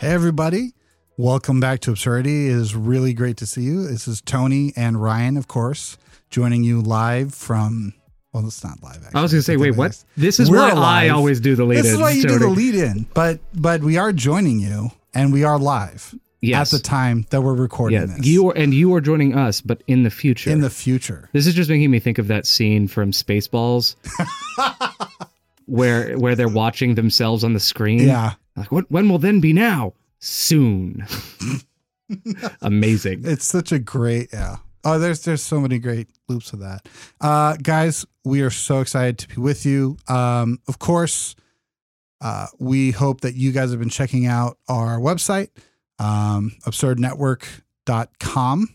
Hey, everybody. Welcome back to Absurdity. It is really great to see you. This is Tony and Ryan, of course, joining you live from. Well, it's not live. Actually. I was going to say, wait, what? This is We're why I always do the lead This is in. why you do the lead in, but but we are joining you, and we are live Yes. at the time that we're recording Yeah, this. you are, and you are joining us, but in the future. in the future. this is just making me think of that scene from Spaceballs, where where they're watching themselves on the screen. Yeah, Like, what? When will then be now? Soon. Amazing. it's such a great yeah. Oh, there's there's so many great loops of that. Uh, guys, we are so excited to be with you. Um, of course, uh, we hope that you guys have been checking out our website, um, absurdnetwork.com.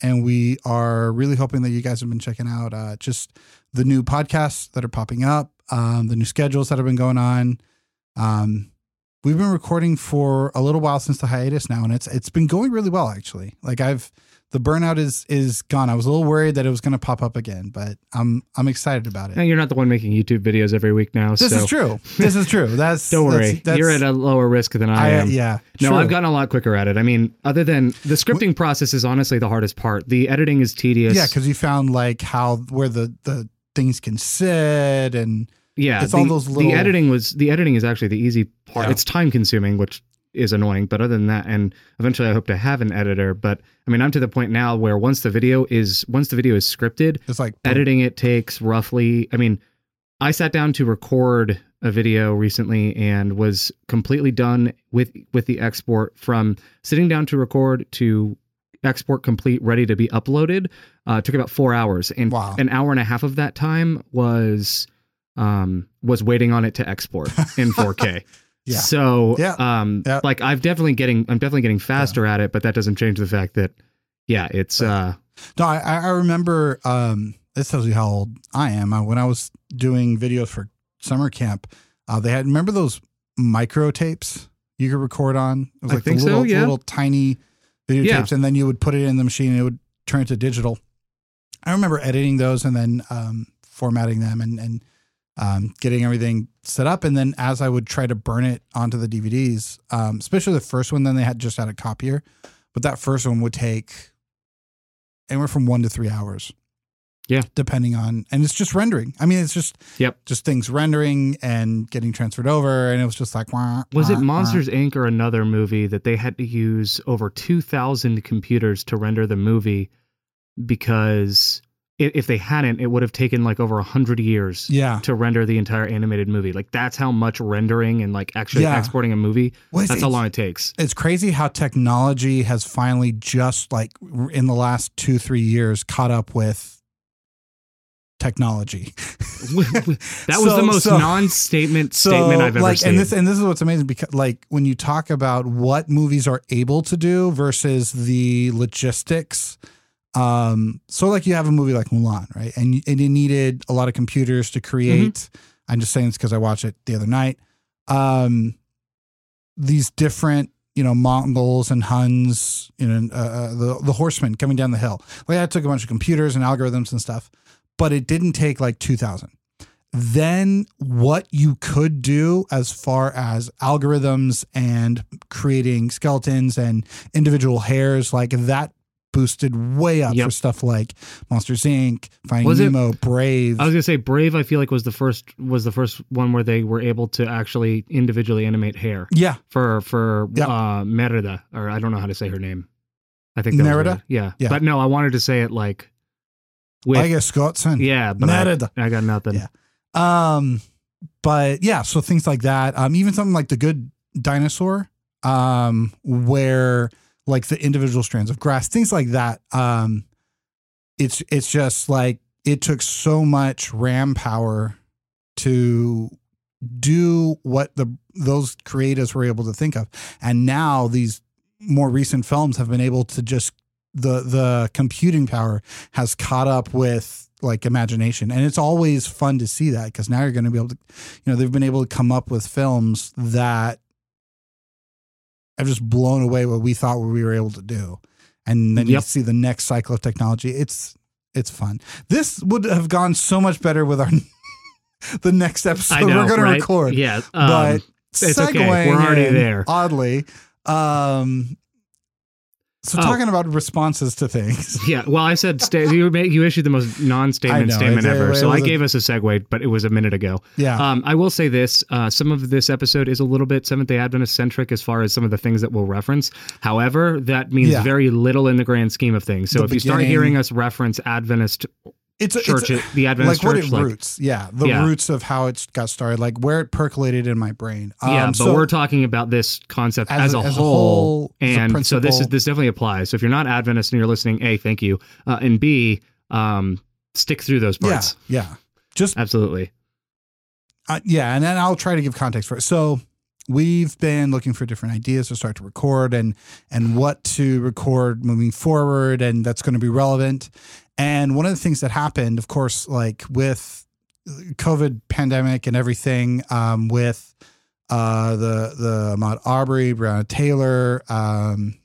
And we are really hoping that you guys have been checking out uh, just the new podcasts that are popping up, um, the new schedules that have been going on. Um, we've been recording for a little while since the hiatus now, and it's it's been going really well actually. Like I've the burnout is is gone. I was a little worried that it was going to pop up again, but I'm I'm excited about it. you're not the one making YouTube videos every week now, This so is true. This is true. That's don't worry. That's, that's, you're at a lower risk than I, I, am. yeah. No, true. I've gotten a lot quicker at it. I mean, other than the scripting process is honestly the hardest part. The editing is tedious. yeah because you found like how where the the things can sit and yeah. it's the, all those little- the editing was the editing is actually the easy part. Yeah. It's time consuming, which is annoying. But other than that, and eventually I hope to have an editor. But I mean, I'm to the point now where once the video is once the video is scripted, it's like editing it takes roughly. I mean, I sat down to record a video recently and was completely done with with the export from sitting down to record to export complete ready to be uploaded uh, took about four hours and Wow. an hour and a half of that time was um was waiting on it to export in 4k Yeah. so Yeah. um Yeah. like i've definitely getting i'm definitely getting faster at it but that doesn't change the fact that yeah it's uh No, I, I remember. Um, this tells you how old I am. Uh, when I was doing videos for summer camp, uh, they had remember those micro tapes you could record on. It was I like think the so, little, yeah. little tiny video Yeah. tapes, and then you would put it in the machine, and it would turn it to digital. I remember editing those and then um, formatting them and and um, getting everything set up. And then as I would try to burn it onto the DVDs, um, especially the first one, then they had just had a copier, but that first one would take anywhere from one to three hours. Yeah. Depending on, and it's just rendering. I mean, it's just, Yep. just things rendering and getting transferred over. And it was just like, wah, Was wah, it wah. Monsters Inc. or another movie that they had to use over 2,000 computers to render the movie because if they hadn't, it would have taken like over a 100 years Yeah. to render the entire animated movie. Like that's how much rendering and like actually Yeah. exporting a movie, it's- that's how it's- long it takes. it's crazy how technology has finally just like in the last two, three years caught up with technology. that was So- the most so- non-statement statement I've ever like, seen. And this and this is what's amazing because like when you talk about what movies are able to do versus the logistics. Um, so like you have a movie like Mulan, right? And you- and it needed a lot of computers to create. Mm-hmm. I'm just saying this because I watched it the other night. Um, these different you know Mongols and Huns, you know, uh, uh, the the horsemen coming down the hill. Like I took a bunch of computers and algorithms and stuff, but it didn't take like two thousand. Then what you could do as far as algorithms and creating skeletons and individual hairs, like that boosted way up Yep. for stuff like Monsters Inc., Finding Was it- Nemo, Brave. I was gonna say Brave. I feel like was the first was the first one where they were able to actually individually animate hair yeah, for for Yeah. uh, Merida, or I don't know how to say her name. I think that Merida? Yeah. Yeah. but no, I wanted to say it like with I guess Scottson. yeah, but I, Merida. I got nothing. Yeah. Um, but yeah, so things like that. Um, even something like the Good Dinosaur, um, where like the individual strands of grass, things like that. Um, it's it's just like it took so much RAM power to do what the those creators were able to think of, and now these more recent films have been able to just the the computing power has caught up with like imagination and it's always fun to see that because now you're going to be able to you know they've been able to come up with films that have just blown away what we thought we were able to do and then you Yep. see the next cycle of technology it's it's fun this would have gone so much better with our the next episode know. we're going right? to record Yeah. but um, It's okay. We're already in, there. Oddly. Um, so Oh. talking about responses to things. Yeah, well, I said sta- you ma- you issued the most non-statement know, statement it- ever, it so I I a- gave us a segue, but it was a minute ago. Yeah. Um, I will say this: uh, some of this episode is a little bit Seventh Day Adventist centric as far as some of the things that we'll reference. However, that means Yeah. very little in the grand scheme of things. So The if you start hearing us reference Adventist it's a, church, it's the a, Adventist like what it like roots. Yeah. The Yeah. roots of how it got started, like where it percolated in my brain. yeah, Um, but so we're talking about this concept as, as, a, as whole, a and so this is this definitely applies. So if you're not Adventist and you're listening, a thank you, uh, and b um, stick through those yeah, parts. yeah. Just Absolutely. Uh, yeah, and then I'll try to give context for it. So we've been looking for different ideas to start to record and and what to record moving forward, and that's going to be relevant. And one of the things that happened, of course, like with COVID pandemic and everything, um, with uh, the the Ahmaud Arbery, Breonna Taylor, um,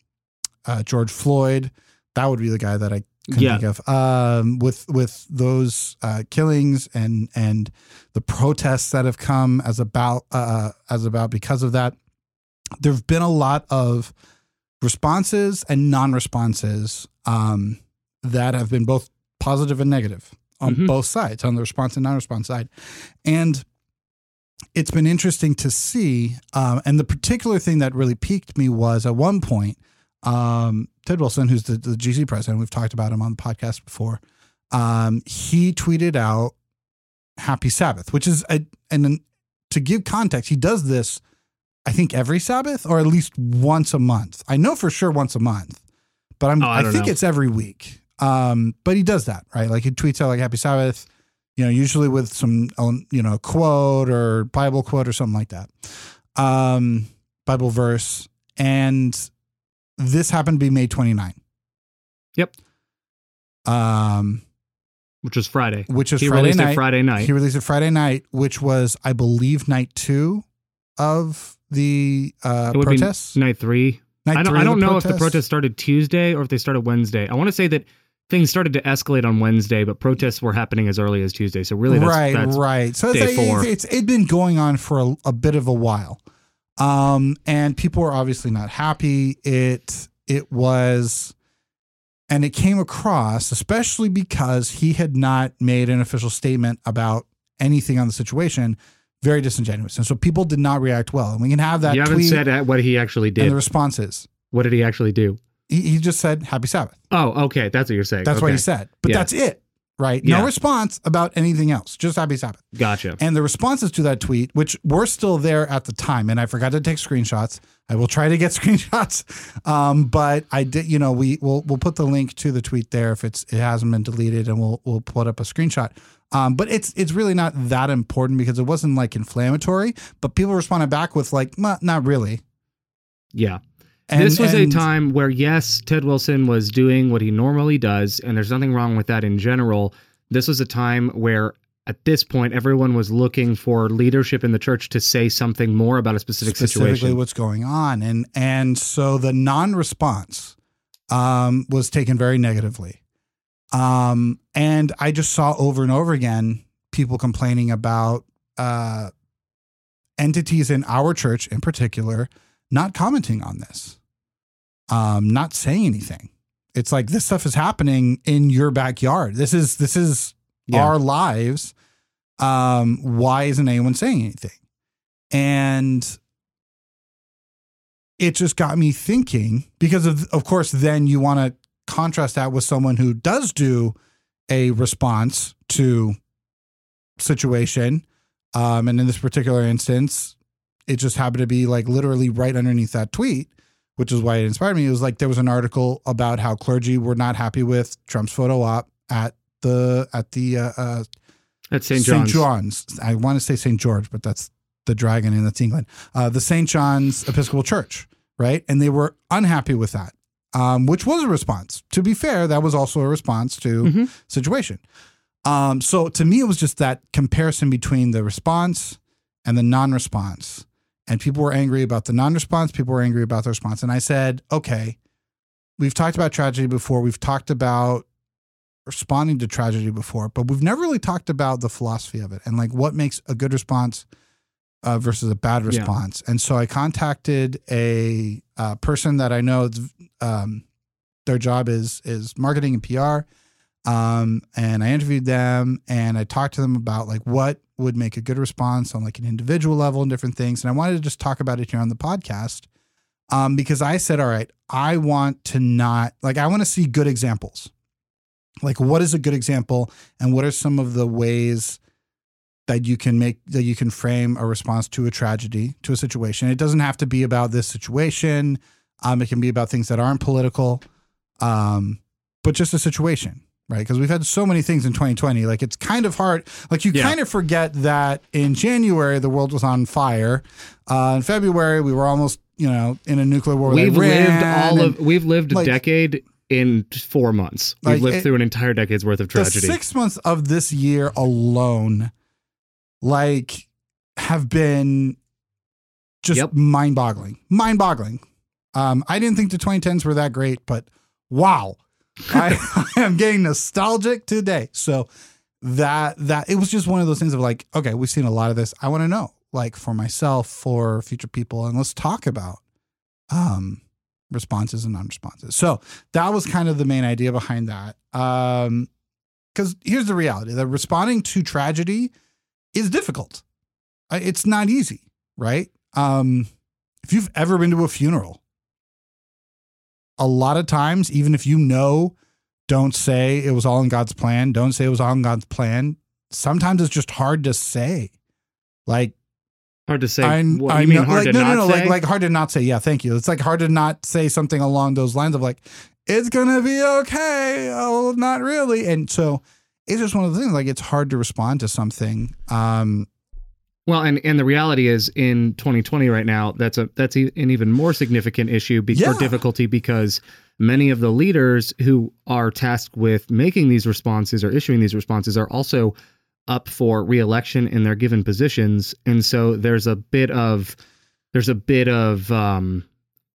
uh, George Floyd, that would be the guy that I can Yeah. think of. Um, with with those uh, killings and and the protests that have come as about uh, as about because of that, there have been a lot of responses and non-responses um, that have been both positive and negative on Mhm. both sides, on the response and non-response side, and it's been interesting to see. Um, and the particular thing that really piqued me was at one point, um, Ted Wilson, who's the, the GC president, we've talked about him on the podcast before. Um, he tweeted out "Happy Sabbath," which is a and then to give context, he does this. I think every Sabbath or at least once a month. I know for sure once a month, but I'm, Oh, I I, think know. it's every week. Um, but he does that, right? Like he tweets out like Happy Sabbath, you know, usually with some, um, you know, quote or Bible quote or something like that. Um, Bible verse. And this happened to be May 29. Yep. Um, Which was Friday. which is He Friday released night. it Friday night. He released it Friday night, which was, I believe, night two of the uh, It would be protests. night three. Night I don't, three I don't know if the protests? protest started Tuesday or if they started Wednesday. I want to say that things started to escalate on Wednesday, but protests were happening as early as Tuesday. So really, that's, right, that's right. So it's, day like- four. it's, it's it'd been going on for a, a bit of a while, um, and people were obviously not happy. It it was, and it came across, especially because he had not made an official statement about anything on the situation, very disingenuous, and so people did not react well. And we can have that you haven't tweet said what he actually and did. the responses. what did he actually do? He, he just said "Happy Sabbath." Oh, okay. That's what you're saying. That's okay. what he said, but Yeah. that's it, right? Yeah. No response about anything else, just "Happy Sabbath." Gotcha. And the responses to that tweet, which were still there at the time, and I forgot to take screenshots. I will try to get screenshots, um, but I did. You know, we will we'll put the link to the tweet there if it's it hasn't been deleted, and we'll we'll put up a screenshot. Um, but it's it's really not that important because it wasn't like inflammatory. But people responded back with like, not really. Yeah. And, this was and- a time where, yes, Ted Wilson was doing what he normally does, and there's nothing wrong with that in general. This was a time where, at this point, everyone was looking for leadership in the church to say something more about a specific specifically situation. what's going on and and so the non-response um, was taken very negatively um, and i just saw over and over again people complaining about uh, entities in our church in particular not commenting on this um, not saying anything. It's like this stuff is happening in your backyard. This is this is Yeah. our lives. Um, why isn't anyone saying anything? And it just got me thinking because of of course then you want to contrast that with someone who does do a response to situation. Um, and in this particular instance it just happened to be like literally right underneath that tweet which is why it inspired me it was like there was an article about how clergy were not happy with trump's photo op at the at the uh, uh, At St. St. John's. John's. I want to say St. George, but that's the dragon and that's England. Uh, the St. John's Episcopal Church, right? And they were unhappy with that, um, which was a response. To be fair, that was also a response to Mhm. situation. Um, so to me, it was just that comparison between the response and the non-response. And people were angry about the non-response. People were angry about the response. And I said, okay, we've talked about tragedy before. We've talked about responding to tragedy before, but we've never really talked about the philosophy of it and like what makes a good response uh, versus a bad Yeah. response. And so I contacted a uh, person that I know. Um, their job is is marketing and PR. Um, and I interviewed them and I talked to them about like what would make a good response on like an individual level and different things. And I wanted to just talk about it here on the podcast. Um, because I said, all right, I want to not like I want to see good examples. Like what is a good example and what are some of the ways that you can make that you can frame a response to a tragedy, to a situation. It doesn't have to be about this situation. Um, it can be about things that aren't political. Um, but just a situation right? Because we've had so many things in 2020. Like it's kind of hard. Like you Yeah. kind of forget that in January the world was on fire. Uh, in February we were almost you know in a nuclear war. We've lived all of we've lived a decade in four months. We've Like, lived it- through an entire decade's worth of the tragedy. six months of this year alone, like have been just Yep. mind-boggling. Mind-boggling. Um, I didn't think the 2010s were that great, but wow. I, I am getting nostalgic today. So that that it was just one of those things of like, okay, we've seen a lot of this. I want to know, like for myself, for future people, and let's talk about um responses and non-responses. So that was kind of the main idea behind that. Um because here's the reality that responding to tragedy is difficult. It's not easy, right? Um, if you've ever been to a funeral, a lot of times, even if you know, don't say it was all in God's plan, don't say it was all in God's plan. Sometimes it's just hard to say. Like, hard to say. I, what, I you mean know, hard like, to no, not no, no, say? like, like hard to not say. Yeah, thank you. It's like hard to not say something along those lines of like, it's gonna be okay. Oh, not really. And so it's just one of the things. Like, it's hard to respond to something. Um, Well, and and the reality is in 2020 right now, that's a that's an even more significant issue be- Yeah. or difficulty because many of the leaders who are tasked with making these responses or issuing these responses are also up for reelection in their given positions, and so there's a bit of there's a bit of um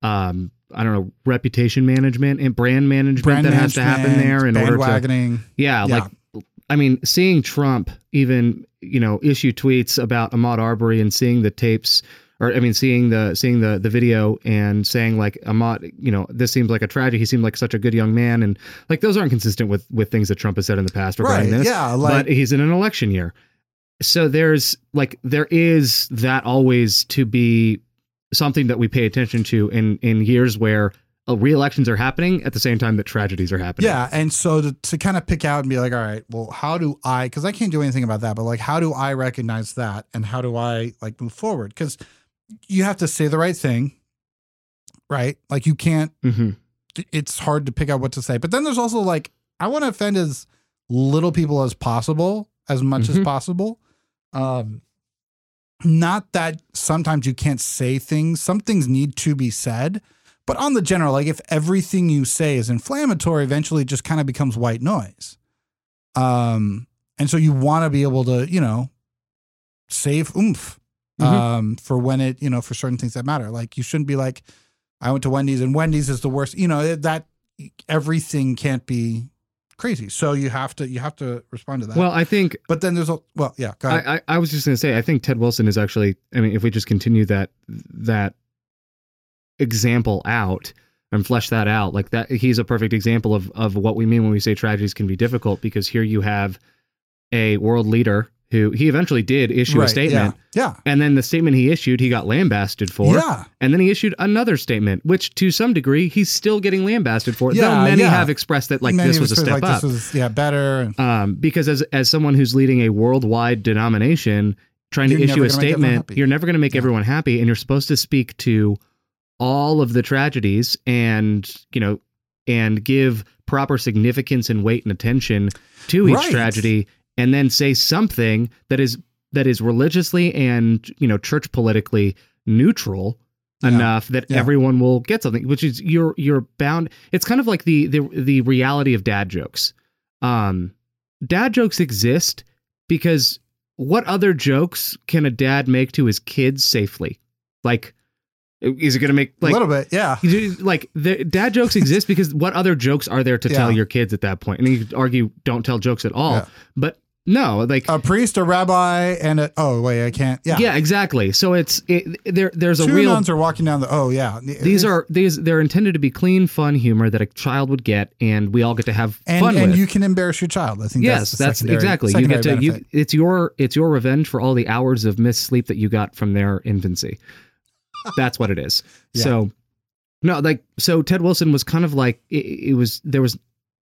um I don't know reputation management and brand management brand that has to happen there in order to yeah, Yeah. like I mean, seeing Trump even you know issue tweets about Ahmaud Arbery and seeing the tapes, or I mean, seeing the seeing the the video and saying like Ahmaud, you know, this seems like a tragedy. He seemed like such a good young man, and like those aren't consistent with with things that Trump has said in the past regarding Right. this. Yeah. Like, but he's in an election year, so there's like there is that always to be something that we pay attention to in in years where. Uh, re-elections are happening at the same time that tragedies are happening. Yeah, and so to, to kind of pick out and be like, all right, well, how do I? Because I can't do anything about that, but like, how do I recognize that, and how do I like move forward? Because you have to say the right thing, right? Like you can't. hmm It's hard to pick out what to say, but then there's also like, I want to offend as little people as possible, as much as Mhm. possible. Um, not that sometimes you can't say things. Some things need to be said. But on the general, like if everything you say is inflammatory, eventually it just kind of becomes white noise. Um, and so you want to be able to, you know, save oomph Mhm. um, for when it, you know, for certain things that matter. Like you shouldn't be like, I went to Wendy's and Wendy's is the worst. You know that everything can't be crazy. So you have to you have to respond to that. Well, I think but then there's a well, yeah. Go ahead. I, I, I was just going to say, I think Ted Wilson is actually. I mean, if we just continue that that example out and flesh that out, like that, he's a perfect example of of what we mean when we say tragedies can be difficult. Because here you have a world leader who he eventually did issue a statement, Yeah. and then the statement he issued, he got lambasted for. yeah. And then he issued another statement, which to some degree he's still getting lambasted for. Yeah, though many yeah. have expressed that like Many this was a step like up This was yeah better. Um, because as as someone who's leading a worldwide denomination trying You're to issue a gonna make everyone statement, you're never going to make Yeah. everyone happy, and you're supposed to speak to all of the tragedies and you know and give proper significance and weight and attention to each Right. tragedy, and then say something that is that is religiously and you know church politically neutral Yeah. enough that Yeah. everyone will get something which is you're you're bound it's kind of like the the the reality of dad jokes um dad jokes exist because what other jokes can a dad make to his kids safely like is it going to make a little bit. Yeah. like the dad jokes exist because what other jokes are there to tell your kids at that point? point and you could argue don't tell jokes at all Yeah. but no, like a priest, a rabbi, and a oh wait, I can't. Yeah, yeah, exactly. So it's it, there. There's a Two real. nuns are walking down the. Oh yeah, these are these. They're intended to be clean, fun humor that a child would get, and we all get to have and fun and with. you can embarrass your child. I think yes, that's, that's exactly. You get to you. It's your it's your revenge for all the hours of missed sleep that you got from their infancy. That's what it is. Yeah. So no, like so Ted Wilson was kind of like it, it was there was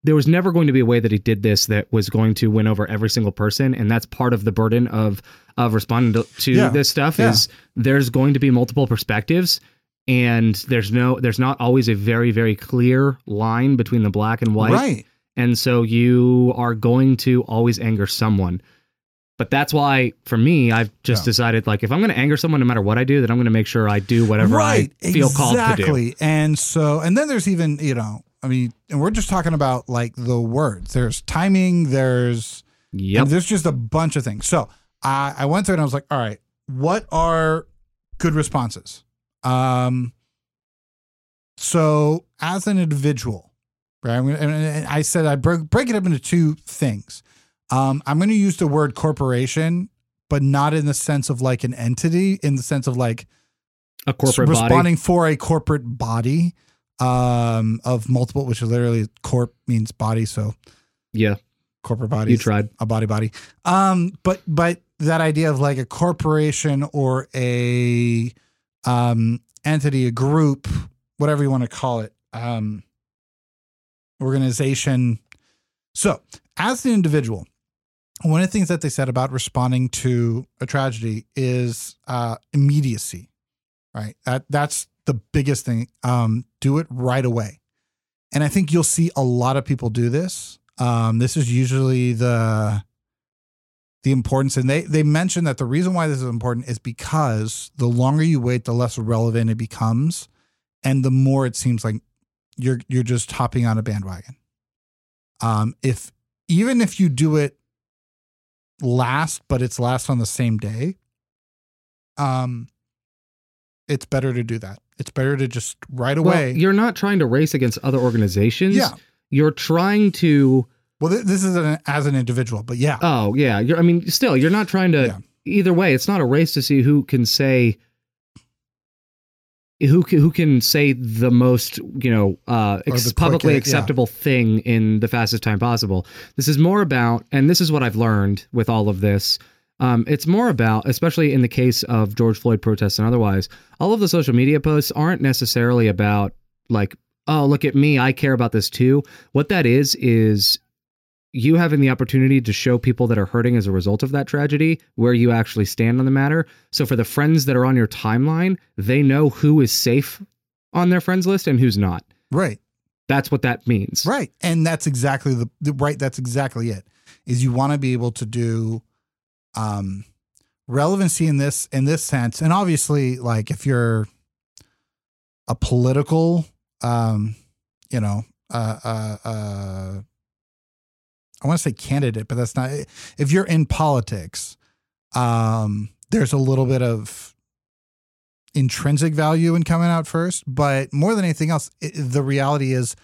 there was never going to be a way that he did this that was going to win over every single person and that's part of the burden of of responding to, to Yeah. this stuff Yeah. is there's going to be multiple perspectives and there's no there's not always a very very clear line between the black and white right. and so you are going to always anger someone. But that's why, for me, I've just Yeah. decided like if I'm going to anger someone, no matter what I do, then I'm going to make sure I do whatever right. I feel called to do. exactly. And so, and then there's even you know, I mean, and we're just talking about like the words. There's timing. There's yeah. There's just a bunch of things. So I, I went through and I was like, all right, what are good responses? Um, so as an individual, right? I'm gonna, and- and I said I break, break it up into two things. Um, I'm going to use the word corporation, but not in the sense of like an entity, in the sense of like A corporate responding body. for a corporate body um, of multiple, which is literally corp means body. So Yeah, corporate body you tried. a body body um but but that idea of like a corporation or a um entity a group whatever you want to call it um organization so as an individual one of the things that they said about responding to a tragedy is uh immediacy right? That that's the biggest thing. Um do it right away. And i think you'll see a lot of people do this. Um, this is usually the the importance, and they they mention that the reason why this is important is because the longer you wait, the less relevant it becomes, and the more it seems like you're you're just hopping on a bandwagon. Um, if even if you do it last, but it's last on the same day, um, it's better to do that. It's better to just right Well, away. you're not trying to race against other organizations. yeah. You're trying to. Well, th- this is an, as an individual, but yeah. Oh yeah. You're. I mean, still, you're not trying to. Yeah. Either way, it's not a race to see who can say. Who can, who can say the most, you know, uh, ex- publicly yeah. acceptable thing in the fastest time possible? This is more about, and this is what I've learned with all of this. Um, it's more about, especially in the case of George Floyd protests and otherwise, all of the social media posts aren't necessarily about like, oh, look at me, I care about this too. What that is is you having the opportunity to show people that are hurting as a result of that tragedy where you actually stand on the matter. So for the friends that are on your timeline, they know who is safe on their friends list and who's not. Right. That's what that means. Right. And that's exactly the, the right that's exactly it. Is you want to be able to do um relevancy in this in this sense. And obviously like if you're a political um you know uh uh uh I want to say candidate, but that's not if you're in politics, um there's a little bit of intrinsic value in coming out first, but more than anything else, it, the reality is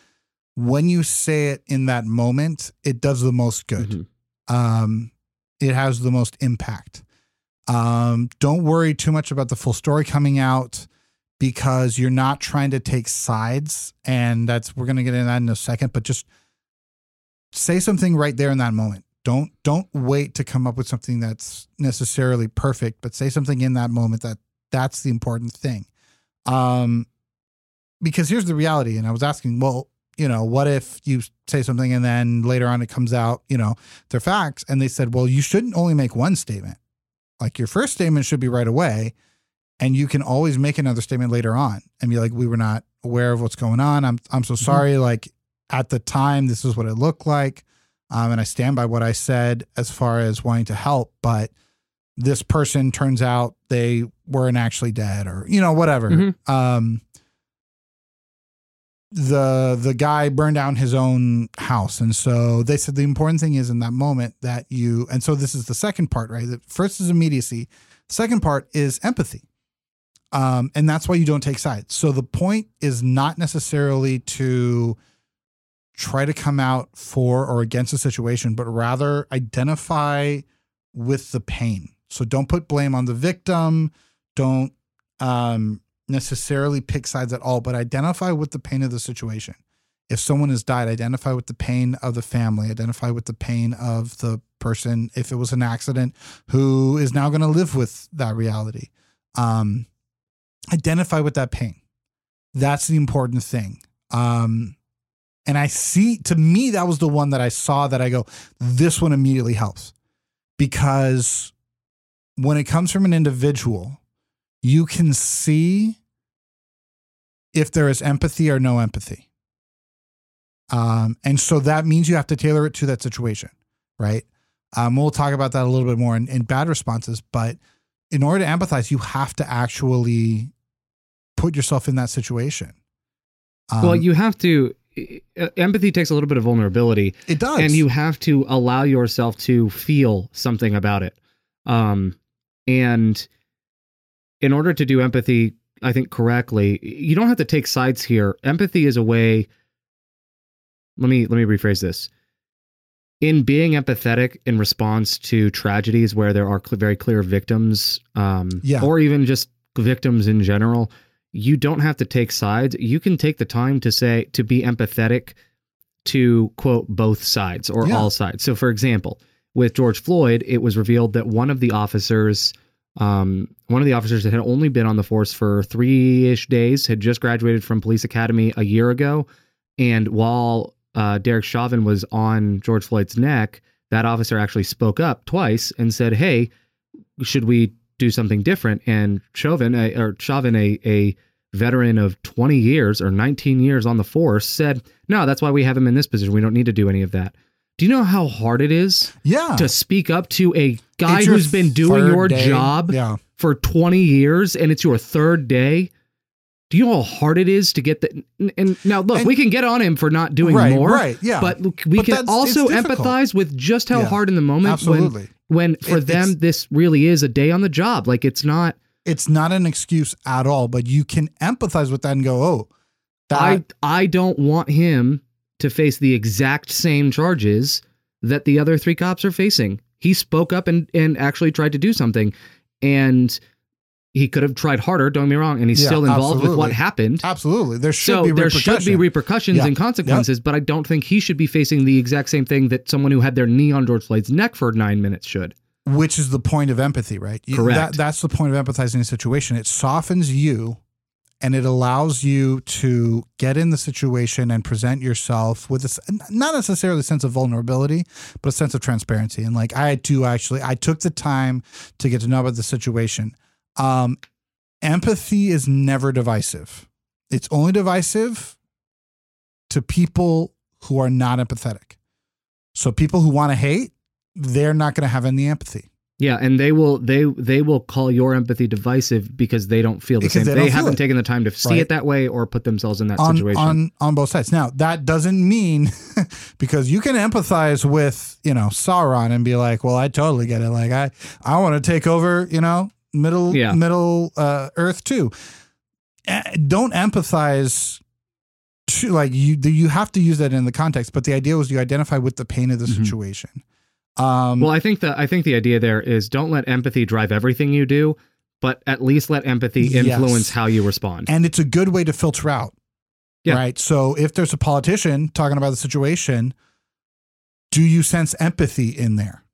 when you say it in that moment, it does the most good. Mhm. Um, it has the most impact. Um, don't worry too much about the full story coming out because you're not trying to take sides. And that's, we're going to get into that in a second, but just say something right there in that moment. Don't, don't wait to come up with something that's necessarily perfect, but say something in that moment that that's the important thing. Um, because here's the reality. And I was asking, well, you know, what if you say something and then later on it comes out, you know, they're facts. And they said, well, you shouldn't only make one statement. Like your first statement should be right away. And you can always make another statement later on and be like, we were not aware of what's going on. I'm I'm so sorry. Like at the time, this is what it looked like. Um, and I stand by what I said as far as wanting to help, but this person turns out they weren't actually dead or, you know, whatever. Mhm. Um the the guy burned down his own house and so they said the important thing is in that moment that you and so this is the second part right the first is immediacy second part is empathy um and that's why you don't take sides so the point is not necessarily to try to come out for or against a situation, but rather identify with the pain. So don't put blame on the victim. Don't um, necessarily pick sides at all, but identify with the pain of the situation. If someone has died, identify with the pain of the family, identify with the pain of the person, if it was an accident, who is now going to live with that reality. Um, identify with that pain. That's the important thing. Um, and I see, to me, that was the one that I saw that I go, this one immediately helps because when it comes from an individual, you can see if there is empathy or no empathy. Um, and so that means you have to tailor it to that situation, right? Um, we'll talk about that a little bit more in, in bad responses, but in order to empathize, you have to actually put yourself in that situation. Um, well, you have to. Empathy takes a little bit of vulnerability. It does, and you have to allow yourself to feel something about it. Um, and in order to do empathy, I think correctly, you don't have to take sides here. Empathy is a way. Let me let me rephrase this. In being empathetic in response to tragedies where there are cl- very clear victims, um, yeah. or even just victims in general, you don't have to take sides. You can take the time to say to be empathetic to quote both sides or Yeah. all sides. So, for example, with George Floyd, it was revealed that one of the officers, um, one of the officers that had only been on the force for three ish days, had just graduated from police academy a year ago, and while uh, Derek Chauvin was on George Floyd's neck, that officer actually spoke up twice and said, "Hey, should we do something different?" And Chauvin, a, or Chauvin, a, a veteran of 20 years or 19 years on the force, said, "No, that's why we have him in this position. We don't need to do any of that." Do you know how hard it is yeah. to speak up to a guy who's been doing your day. job Yeah. for 20 years and it's your third day? Do you know how hard it is to get the and- and now look, And- we can get on him for not doing right, more, right, yeah. but look, we But can also empathize with just how Yeah, hard in the moment Absolutely. when when for It- them this really is a day on the job. Like it's not it's not an excuse at all, but you can empathize with that and go, oh, that, I I don't want him to face the exact same charges that the other three cops are facing. He spoke up and and actually tried to do something, and he could have tried harder. Don't get me wrong, and he's Yeah, still involved with what happened. absolutely. There should So be there should be repercussions Yeah. and consequences, but I don't think he should be facing the exact same thing that someone who had their knee on George Floyd's neck for nine minutes should. Which is the point of empathy, right? You- Correct. That, that's the point of empathizing a situation. It softens you and it allows you to get in the situation and present yourself with this not necessarily a sense of vulnerability, but a sense of transparency. And like I do actually, I took the time to get to know about the situation. Um, empathy is never divisive. It's only divisive to people who are not empathetic. So people who want to hate, they're not going to have any empathy. Yeah, and they will they they will call your empathy divisive because they don't feel the Because same. they They, haven't taken the time to see Right. it that way or put themselves in that on, situation. on on both sides. Now that doesn't mean because you can empathize with you know Sauron and be like, well, I totally get it. Like I I want to take over you know middle Yeah. middle uh, Earth too. Don't empathize. To, like you you have to use that in the context, but the idea was you identify with the pain of the Mhm. situation. Um, well, I think the I think the idea there is don't let empathy drive everything you do, but at least let empathy Yes. influence how you respond. and it's a good way to filter out. Yeah. Right. So if there's a politician talking about the situation, do you sense empathy in there?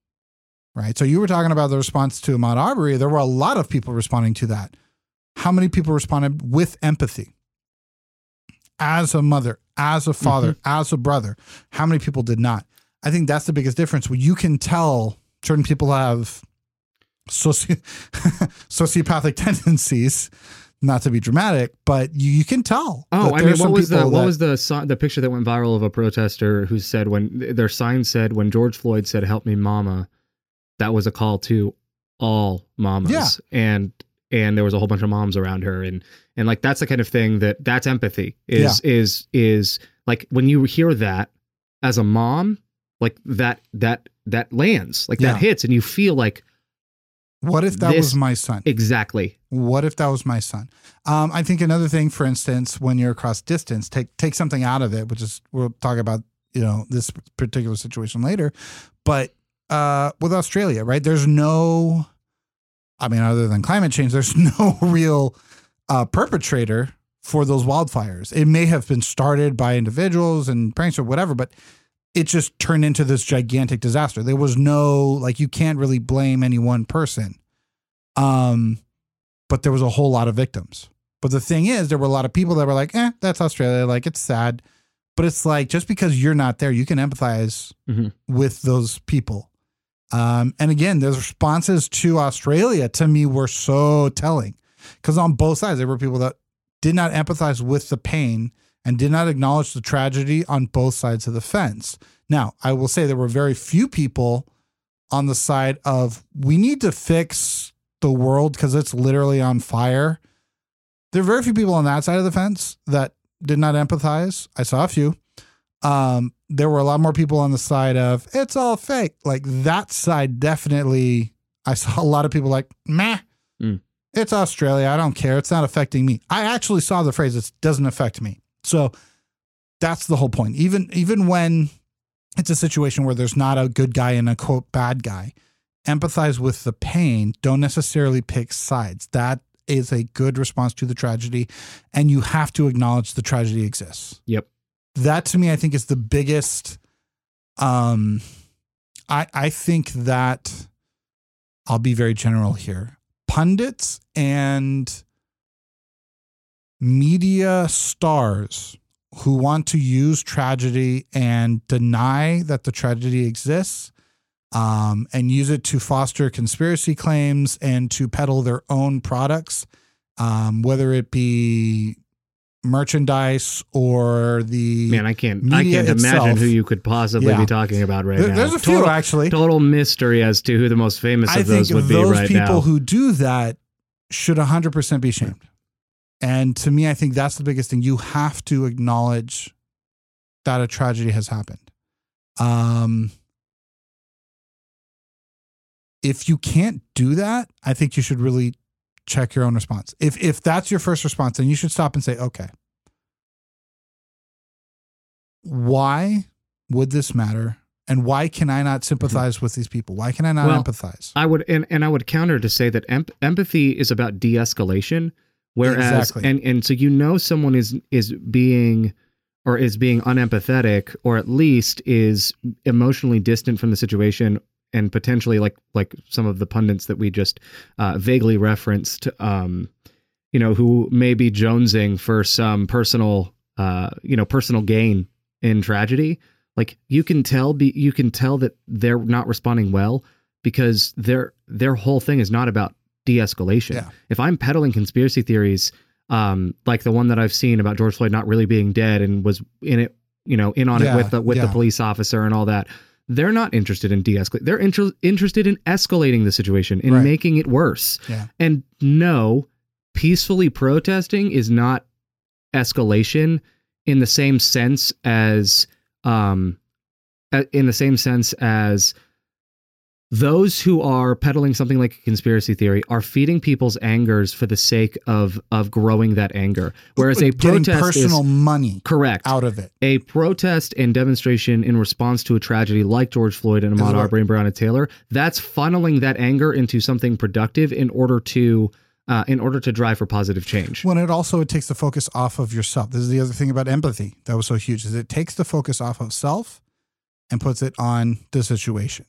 Right. So you were talking about the response to Ahmaud Arbery. There were a lot of people responding to that. How many people responded with empathy? As a mother, as a father, as a brother, how many people did not? I think that's the biggest difference. Where you can tell certain people have soci- sociopathic tendencies, not to be dramatic, but you, you can tell. Oh, I mean, what was the what that- was the the picture that went viral of a protester who said when their sign said when George Floyd said "Help me, Mama," that was a call to all mamas. Yeah. and and there was a whole bunch of moms around her, and and like that's the kind of thing that that's empathy is is is like when you hear that as a mom, like that that that lands like Yeah. that hits, and you feel like What if that this- was my son? exactly What if that was my son? Um, I think another thing, for instance, when you're across distance, take take something out of it, which is we'll talk about you know this particular situation later, but uh, with Australia, right? There's no, I mean, other than climate change, there's no real uh, perpetrator for those wildfires. It may have been started by individuals and pranks or whatever, but it just turned into this gigantic disaster. There was no like you can't really blame any one person. Um, but there was a whole lot of victims. But the thing is, there were a lot of people that were like, "Eh, that's Australia. Like it's sad." But it's like just because you're not there, you can empathize Mhm. with those people. Um, and again, those responses to Australia to me were so telling because on both sides, there were people that did not empathize with the pain and did not acknowledge the tragedy on both sides of the fence. Now, I will say there were very few people on the side of we need to fix the world because it's literally on fire. There are very few people on that side of the fence that did not empathize. I saw a few. Um, there were a lot more people on the side of it's all fake. Like that side, definitely. I saw a lot of people like, meh, Mm. it's Australia. I don't care. It's not affecting me. I actually saw the phrase, it doesn't affect me. So that's the whole point. Even even when it's a situation where there's not a good guy and a quote bad guy, empathize with the pain. Don't necessarily pick sides. That is a good response to the tragedy, and you have to acknowledge the tragedy exists. Yep. That to me, I think is the biggest. Um, I I think that I'll be very general here. Pundits and media stars who want to use tragedy and deny that the tragedy exists um, and use it to foster conspiracy claims and to peddle their own products, um, whether it be merchandise or the. Man, I can't. I can't imagine who you could possibly Yeah. be talking about right There- now. there's a few total, actually. total mystery as to who the most famous I of think those would be those right people now. who do that should 100% be shamed. And to me, I think that's the biggest thing. You have to acknowledge that a tragedy has happened. Um, if you can't do that, I think you should really check your own response. If if that's your first response, then you should stop and say, okay, why would this matter? And why can I not sympathize with these people? Why can I not Well, empathize? I would and, and I would counter to say that emp- empathy is about de-escalation, whereas Exactly. and and so you know someone is is being or is being unempathetic or at least is emotionally distant from the situation and potentially like like some of the pundits that we just uh, vaguely referenced um you know who may be jonesing for some personal uh you know personal gain in tragedy like you can tell be you can tell that they're not responding well because their their whole thing is not about de-escalation. Yeah. If I'm peddling conspiracy theories, um, like the one that I've seen about George Floyd not really being dead and was in it, you know, in on Yeah, it with the with the police officer and all that, they're not interested in de-escalate. They're inter- interested in escalating the situation in Right. making it worse. Yeah. And no, peacefully protesting is not escalation in the same sense as um in the same sense as those who are peddling something like a conspiracy theory are feeding people's angers for the sake of of growing that anger whereas a Getting protest personal is money correct out of it. a protest and demonstration in response to a tragedy like George Floyd and Ahmaud Arbery and Breonna Taylor, that's funneling that anger into something productive in order to uh, in order to drive for positive change. When it also it takes the focus off of yourself. This is the other thing about empathy that was so huge is it takes the focus off of self and puts it on the situation.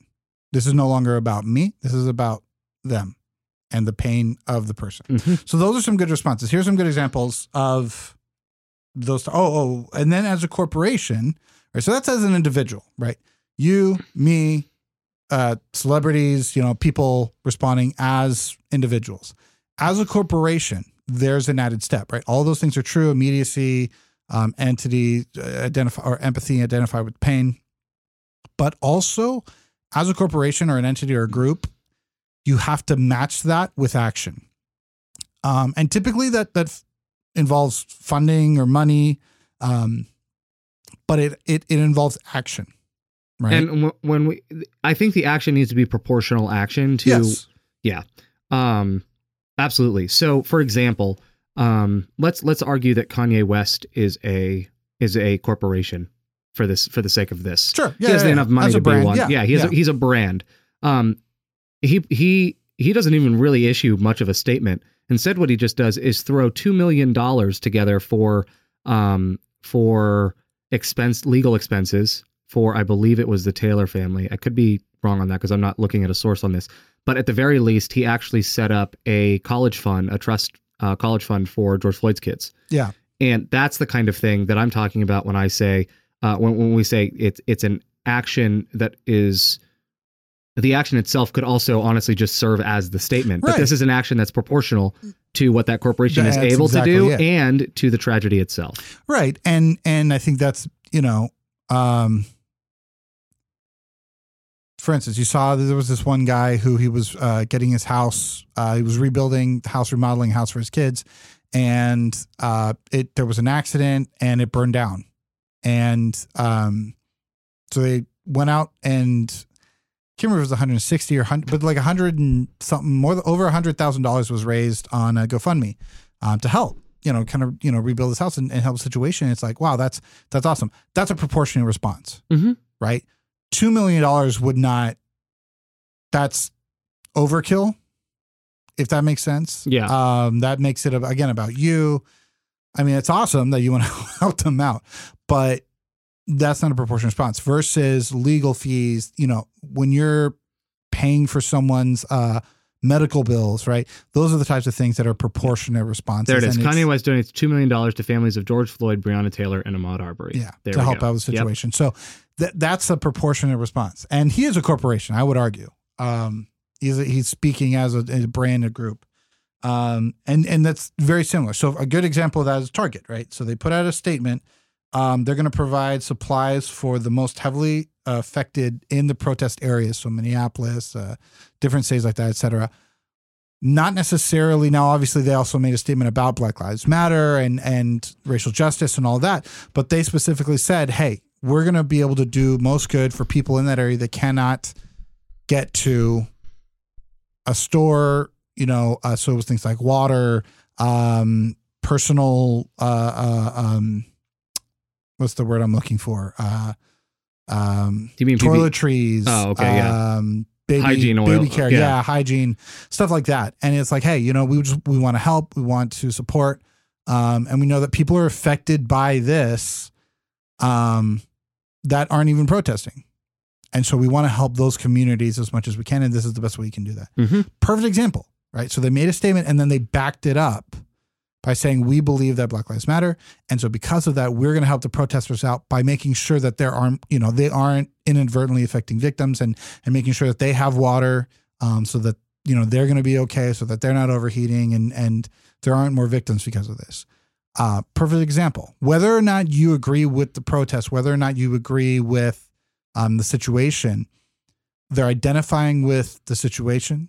This is no longer about me. This is about them and the pain of the person. Mhm. So those are some good responses. Here's some good examples of those. Oh, oh, and then as a corporation, right? So that's as an individual, right? You, me, uh, celebrities, you know, people responding as individuals. As a corporation, there's an added step, right? All those things are true. Immediacy, um, entity, uh, identify or empathy, identify with pain, but also as a corporation or an entity or a group, you have to match that with action. Um, and typically that that involves funding or money, um, but it, it it involves action, right? And w- when we, I think the action needs to be proportional action to yes, Um, absolutely. So, for example, um, let's let's argue that Kanye West is a is a corporation. For this for the sake of this. Sure. yeah, he has yeah, enough yeah. money to brand, be one. Yeah, he's yeah. A, he's a brand. Um, he he he doesn't even really issue much of a statement. Instead, what he just does is throw two million dollars together for um for expense legal expenses for I believe it was the Taylor family. I could be wrong on that because I'm not looking at a source on this. But at the very least, he actually set up a college fund, a trust uh, college fund for George Floyd's kids. yeah. And that's the kind of thing that I'm talking about when I say uh, when when we say it's it's an action that is the action itself could also honestly just serve as the statement. But this is an action that's proportional to what that corporation is able exactly to do it. and to the tragedy itself. Right. And and I think that's, you know, um for instance, you saw that there was this one guy who he was uh, getting his house. Uh, he was rebuilding the house, remodeling house for his kids, and uh, it there was an accident and it burned down, and um, so they went out and can't remember if it was 160 or 100, but like 100 and something more than over 100 thousand dollars was raised on a GoFundMe um, to help you know kind of you know rebuild this house and, and help the situation. It's like wow, that's that's awesome. That's a proportionate response, Mhm. right? Two million dollars would not. That's overkill, if that makes sense. Yeah. Um, that makes it again about you. I mean, it's awesome that you want to help them out, but that's not a proportionate response versus legal fees. You know, when you're paying for someone's uh, medical bills, right? Those are the types of things that are proportionate responses. There it is. and it's- Kanye West donates $2 million to families of George Floyd, Breonna Taylor, and Ahmaud Arbery. Yeah, there to help go. out the Yep. situation. So th- that's a proportionate response. And he is a corporation, I would argue. Um, he's he's speaking as a, a brand, a group. Um, and and that's very similar. So a good example of that is Target, right? So they put out a statement. Um, they're going to provide supplies for the most heavily affected in the protest areas, so Minneapolis, uh, different cities like that, et cetera. Not necessarily now. Obviously, they also made a statement about Black Lives Matter and and racial justice and all that, but they specifically said, "Hey, we're going to be able to do most good for people in that area that cannot get to a store, you know, uh, so it was things like water, um, personal, uh, uh, um, what's the word I'm looking for? Uh, um, Do you mean toiletries. Oh, okay, yeah. Um, baby, Hygiene oil, baby care, yeah. yeah. hygiene, stuff like that. And it's like, hey, you know, we just we want to help, we want to support, um, and we know that people are affected by this, um, that aren't even protesting. And so we want to help those communities as much as we can, and this is the best way we can do that. Mhm. Perfect example, right? So they made a statement and then they backed it up by saying we believe that Black Lives Matter, and so because of that, we're going to help the protesters out by making sure that there aren't, you know, they aren't inadvertently affecting victims, and and making sure that they have water, um, so that you know they're going to be okay, so that they're not overheating, and and there aren't more victims because of this. Uh, perfect example. Whether or not you agree with the protest, whether or not you agree with um, the situation, they're identifying with the situation.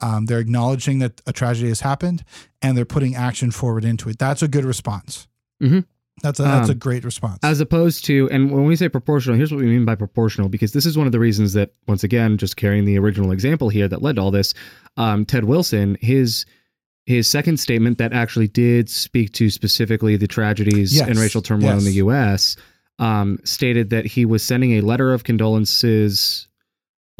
Um, they're acknowledging that a tragedy has happened, and they're putting action forward into it. That's a good response. Mhm. That's a that's a Um, great response. As opposed to, and when we say proportional, here's what we mean by proportional, because this is one of the reasons that, once again, just carrying the original example here that led to all this, um, Ted Wilson, his his second statement that actually did speak to specifically the tragedies Yes, and racial turmoil in the U.S., um, stated that he was sending a letter of condolences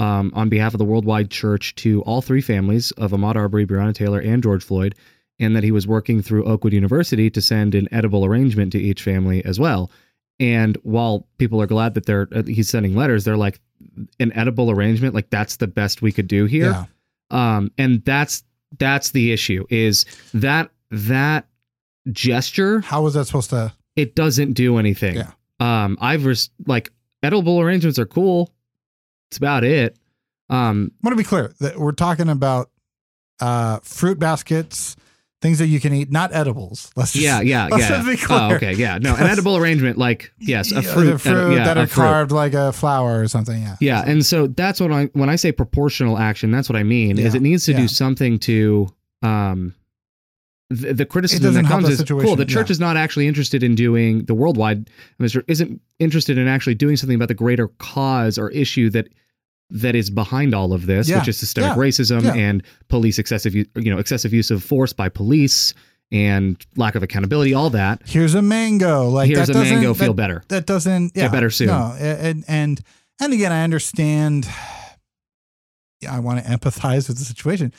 um, on behalf of the Worldwide Church to all three families of Ahmaud Arbery, Breonna Taylor, and George Floyd, and that he was working through Oakwood University to send an edible arrangement to each family as well. And while people are glad that they're uh, he's sending letters, they're like an edible arrangement, like that's the best we could do here. yeah. Um, and that's that's the issue is that that gesture How was that supposed to? it doesn't do anything. Yeah. Um, I've res- like edible arrangements are cool. It's about it. Um, I want to be clear that we're talking about uh, fruit baskets, things that you can eat, not edibles. Let's just, yeah, yeah, let's yeah. just be clear. Oh, okay, yeah. No, an edible arrangement, like yes, a Yeah, fruit, fruit yeah, that are fruit. carved like a flower or something. Yeah, Yeah, and so that's what I when I say proportional action, that's what I mean. Is it needs to yeah. do something to um the, the criticism that comes is cool. The church yeah. is not actually interested in doing the worldwide isn't interested in actually doing something about the greater cause or issue that that is behind all of this, Yeah, which is systemic yeah, racism and police excessive you know excessive use of force by police and lack of accountability, all that. Here's a mango. Like Here's that a mango, feel that- better. That doesn't yeah, Get better soon. No, and and and again, I understand. Yeah, I want to empathize with the situation,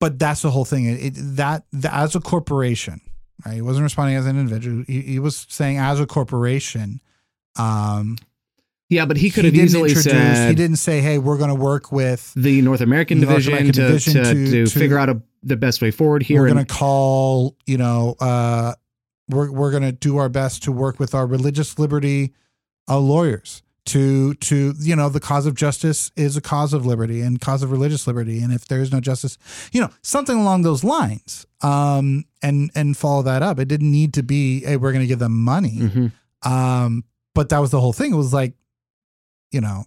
but that's the whole thing. It, it that, as a corporation, right? He wasn't responding as an individual. He, he was saying as a corporation. Um, Yeah, but he could have easily said he didn't say, "Hey, we're going to work with." the North American North division, American to, division to, to- to, to- figure out a, the best way forward here. we're going to call, you know, uh, we're we're going to do our best to work with our religious liberty uh, lawyers to to you know the cause of justice is a cause of liberty and cause of religious liberty. And if there is no justice you know something along those lines um and and follow that up. It didn't need to be hey we're going to give them money. Mhm. um but that was the whole thing. It was like you know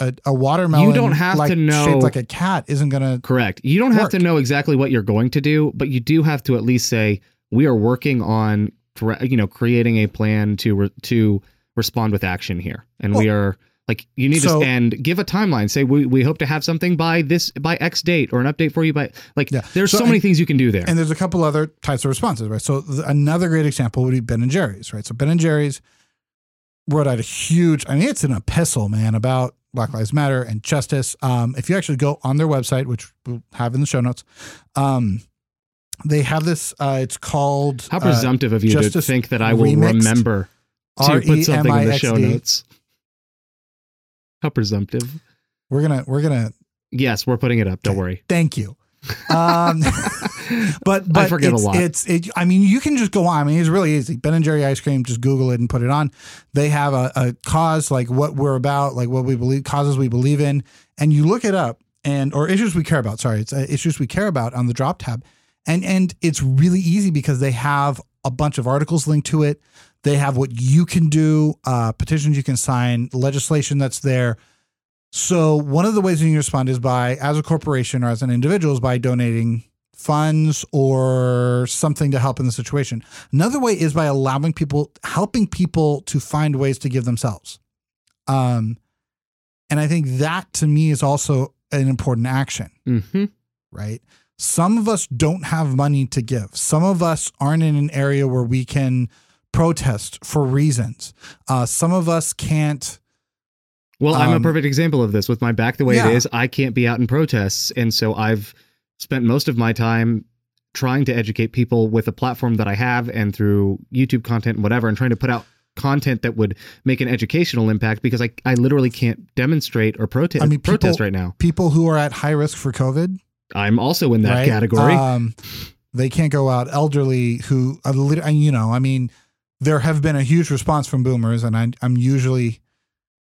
a, a watermelon You don't have like, to know- shaped like a cat isn't going to Correct. You don't have to know exactly what you're going to do, but you do have to at least say we are working on, you know, creating a plan to to respond with action here, and we are like you need So- to and give a timeline. Say we, we hope to have something by this by X date or an update for you by like. Yeah. There's So- so, many and- things you can do there. And there's a couple other types of responses, right? So th- another great example would be Ben and Jerry's, right? So Ben and Jerry's wrote out a huge, I mean, it's an epistle, man, about Black Lives Matter and justice. Um, if you actually go on their website, which we'll have in the show notes, um, they have this. Uh, it's called How uh, presumptive of you to think that I will Remixed, remember to put something in the show notes. How presumptive. We're gonna we're gonna Yes, we're putting it up. Don't worry. thank you. Um, but but forget a it's, lot. It's it. I mean, you can just go on. I mean, it's really easy. Ben and Jerry ice cream. Just Google it and put it on. They have a, a cause like what we're about, like what we believe, causes we believe in, and you look it up and or issues we care about. Sorry, it's uh, issues we care about on the drop tab, and and it's really easy because they have a bunch of articles linked to it. They have what you can do, uh, petitions you can sign, legislation that's there. So one of the ways you can respond is by, as a corporation or as an individual, is by donating funds or something to help in the situation. Another way is by allowing people, helping people to find ways to give themselves. Um, and I think that to me is also an important action, hmm right? Some of us don't have money to give. Some of us aren't in an area where we can protest for reasons. Uh, some of us can't. Well, I'm a Um, perfect example of this with my back the way Yeah. it is. I can't be out in protests, and so I've spent most of my time trying to educate people with a platform that I have and through YouTube content and whatever, and trying to put out content that would make an educational impact because I, I literally can't demonstrate or protest I mean, people- protest right now. People who are at high risk for COVID, I'm also in that right? category. Um, they can't go out. Elderly who, are lit- and, you know, I mean, there have been a huge response from boomers, and I, I'm usually,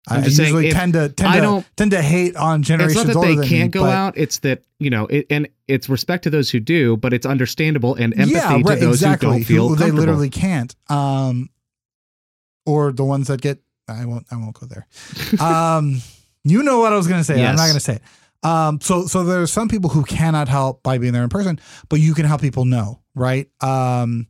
I'm I usually tend to tend I to don't- tend to hate on it's generations not that older they can't me, go but- out. It's that you know, it, and it's respect to those who do, but it's understandable and empathy yeah, right, to those exactly. who don't feel who they literally can't. Um, or the ones that get. I won't. I won't go there. Um, you know what I was going to say. I'm not going to say it. Um, so so there are some people who cannot help by being there in person, but you can help people know, right? Um,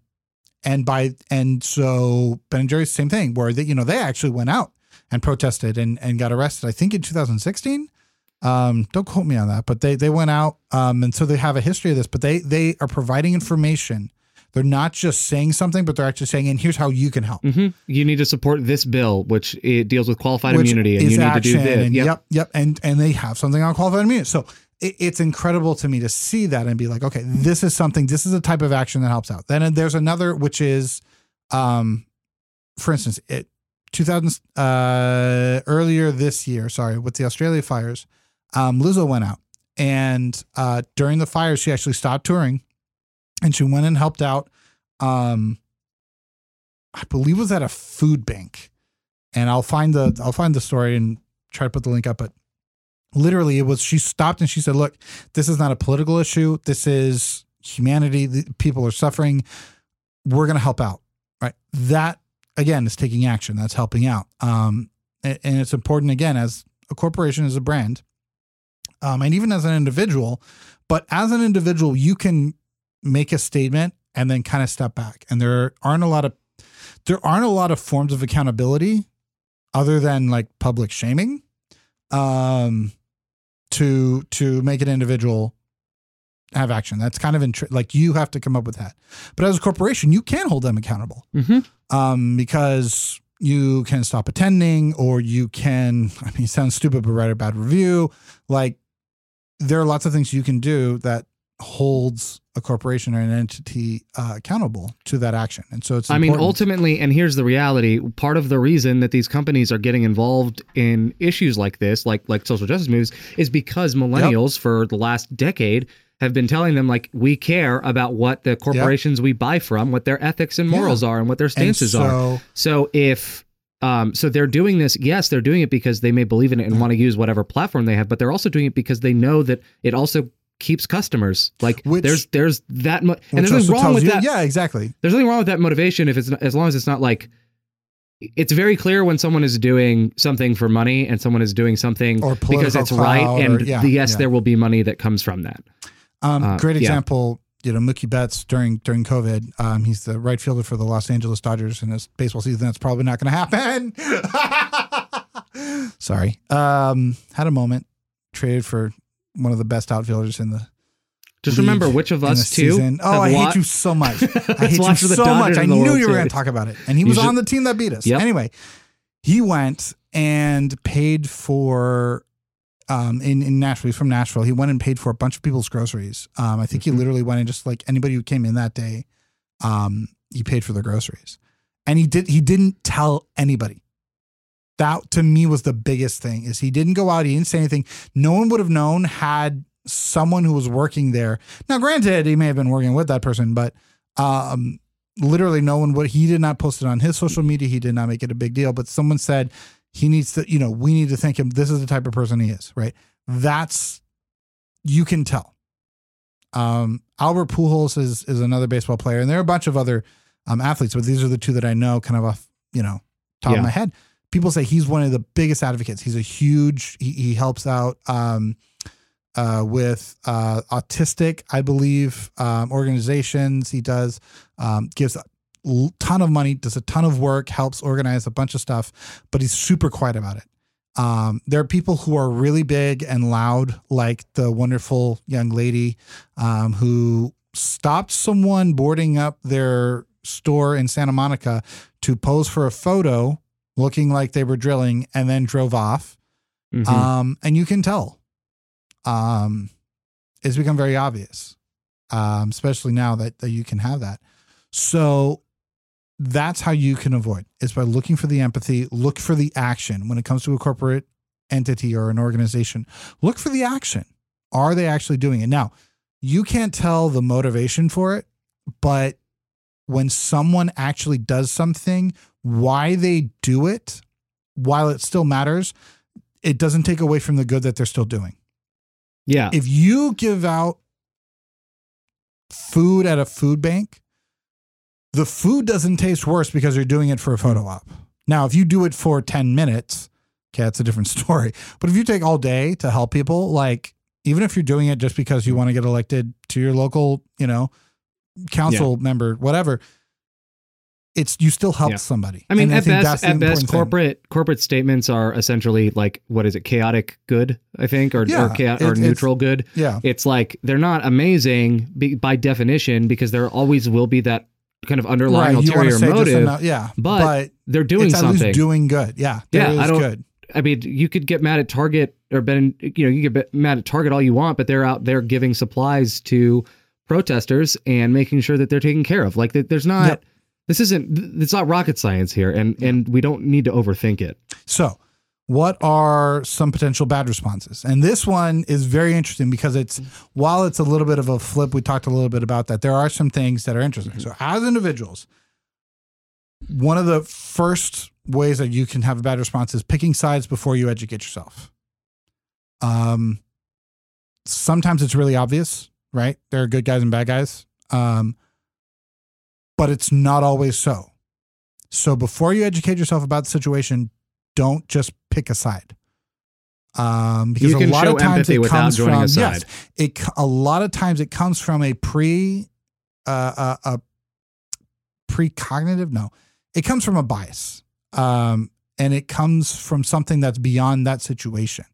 and by and so Ben and Jerry's same thing, where they you know they actually went out and protested and and got arrested. I think in 2016. Um, don't quote me on that, but they they went out. Um, and so they have a history of this, but they they are providing information. They're not just saying something, but they're actually saying, and here's how you can help. hmm You need to support this bill, which it deals with qualified which immunity, and you need to do this. And Yep. yep, yep, and and they have something on qualified immunity. So it, it's incredible to me to see that and be like, okay, this is something. This is a type of action that helps out. Then there's another, which is, um, for instance, it 2000 uh earlier this year. Sorry, with the Australia fires, um, Lizzo went out and uh during the fires she actually stopped touring, and she went and helped out. Um, I believe it was at a food bank and I'll find the I'll find the story and try to put the link up. But literally, it was she stopped and she said, "Look, this is not a political issue. This is humanity. The, people are suffering. We're going to help out." Right? That again is taking action. That's helping out. Um, and, and it's important again as a corporation, as a brand, um, and even as an individual. But as an individual, you can make a statement and then kind of step back. And there aren't a lot of there aren't a lot of forms of accountability other than like public shaming um to to make an individual have action. That's kind of intri- like you have to come up with that. But as a corporation, you can hold them accountable Mhm. um, because you can stop attending or you can, I mean, it sounds stupid, but write a bad review. Like there are lots of things you can do that holds a corporation or an entity uh, accountable to that action. And so it's, I mean, ultimately, and here's the reality: part of the reason that these companies are getting involved in issues like this, like like social justice moves, is because millennials for the last decade have been telling them like we care about what the corporations we buy from, what their ethics and morals are, and what their stances are. so, So if um, so they're doing this. Yes, they're doing it because they may believe in it and want to use whatever platform they have, but they're also doing it because they know that it also keeps customers. Like Which- there's there's that much, and there's nothing wrong with you, that. yeah, exactly. There's nothing wrong with that motivation if it's not, as long as it's not like. It's very clear when someone is doing something for money and someone is doing something Or because it's right, clout and yeah, yes, yeah. there will be money that comes from that. Um, Uh, great yeah. example, you know, Mookie Betts during during COVID. Um, he's the right fielder for the Los Angeles Dodgers in this baseball season. That's probably not going to happen. Sorry. Um, had a moment. Traded for one of the best outfielders in the Just remember which of us two. season. Oh, I hate you so much. I hate you so much. I knew you were going to talk about it, and he You was should- on the team that beat us. Yep. Anyway, he went and paid for. Um, in, in Nashville, he's from Nashville. He went and paid for a bunch of people's groceries. Um, I think Mhm. he literally went and just like anybody who came in that day, um, he paid for their groceries, and he did. He didn't tell anybody. That to me was the biggest thing. Is he didn't go out. He didn't say anything. No one would have known had someone who was working there. Now, granted, he may have been working with that person, but um, literally no one would. He did not post it on his social media. He did not make it a big deal. But someone said he needs to. You know, we need to thank him. This is the type of person he is. Right. That's you can tell. Um, Albert Pujols is is another baseball player, and there are a bunch of other um, athletes, but these are the two that I know, kind of off, you know, top Yeah. of my head. People say he's one of the biggest advocates. He's a huge. He, he helps out um, uh, with uh, autistic, I believe, um, organizations. He does um, gives a ton of money, does a ton of work, helps organize a bunch of stuff, but he's super quiet about it. Um, there are people who are really big and loud, like the wonderful young lady um, who stopped someone boarding up their store in Santa Monica to pose for a photo looking like they were drilling and then drove off. Mhm. Um, and you can tell. Um, it's become very obvious, um, especially now that, that you can have that. So that's how you can avoid is by looking for the empathy, look for the action when it comes to a corporate entity or an organization. Look for the action. Are they actually doing it? Now, you can't tell the motivation for it, but when someone actually does something, why they do it, while it still matters, it doesn't take away from the good that they're still doing. yeah. If you give out food at a food bank, the food doesn't taste worse because you're doing it for a photo op. Now, if you do it for 10 minutes, okay, that's a different story. But if you take all day to help people, like even if you're doing it just because you want to get elected to your local, you know, council member, whatever, it's you still help Yeah. somebody. I mean, And at think best, that's the at best, important thing. corporate corporate statements are essentially like what is it, chaotic good? I think, or Yeah, or, cha- it- or neutral good. Yeah. It's like they're not amazing by definition because there always will be that kind of underlying Right. Ulterior to say just motive. enough, yeah. but they're doing something. doing good. Yeah. Yeah, I don't- good. I mean, you could get mad at Target or been, you know, you get mad at Target all you want, but they're out there giving supplies to protesters and making sure that they're taken care of. Like, there's not, Yep. This isn't it's not rocket science here, and and we don't need to overthink it. So, what are some potential bad responses? And this one is very interesting because it's while it's a little bit of a flip, we talked a little bit about that. There are some things that are interesting. So, as individuals, one of the first ways that you can have a bad response is picking sides before you educate yourself. Um, sometimes it's really obvious, right? There are good guys and bad guys. Um, but it's not always so. So before you educate yourself about the situation, don't just pick a side. Um, because a lot of times empathy it without comes joining from a side. yes, it a lot of times it comes from a pre uh, uh, a precognitive no, it comes from a bias, um, and it comes from something that's beyond that situation.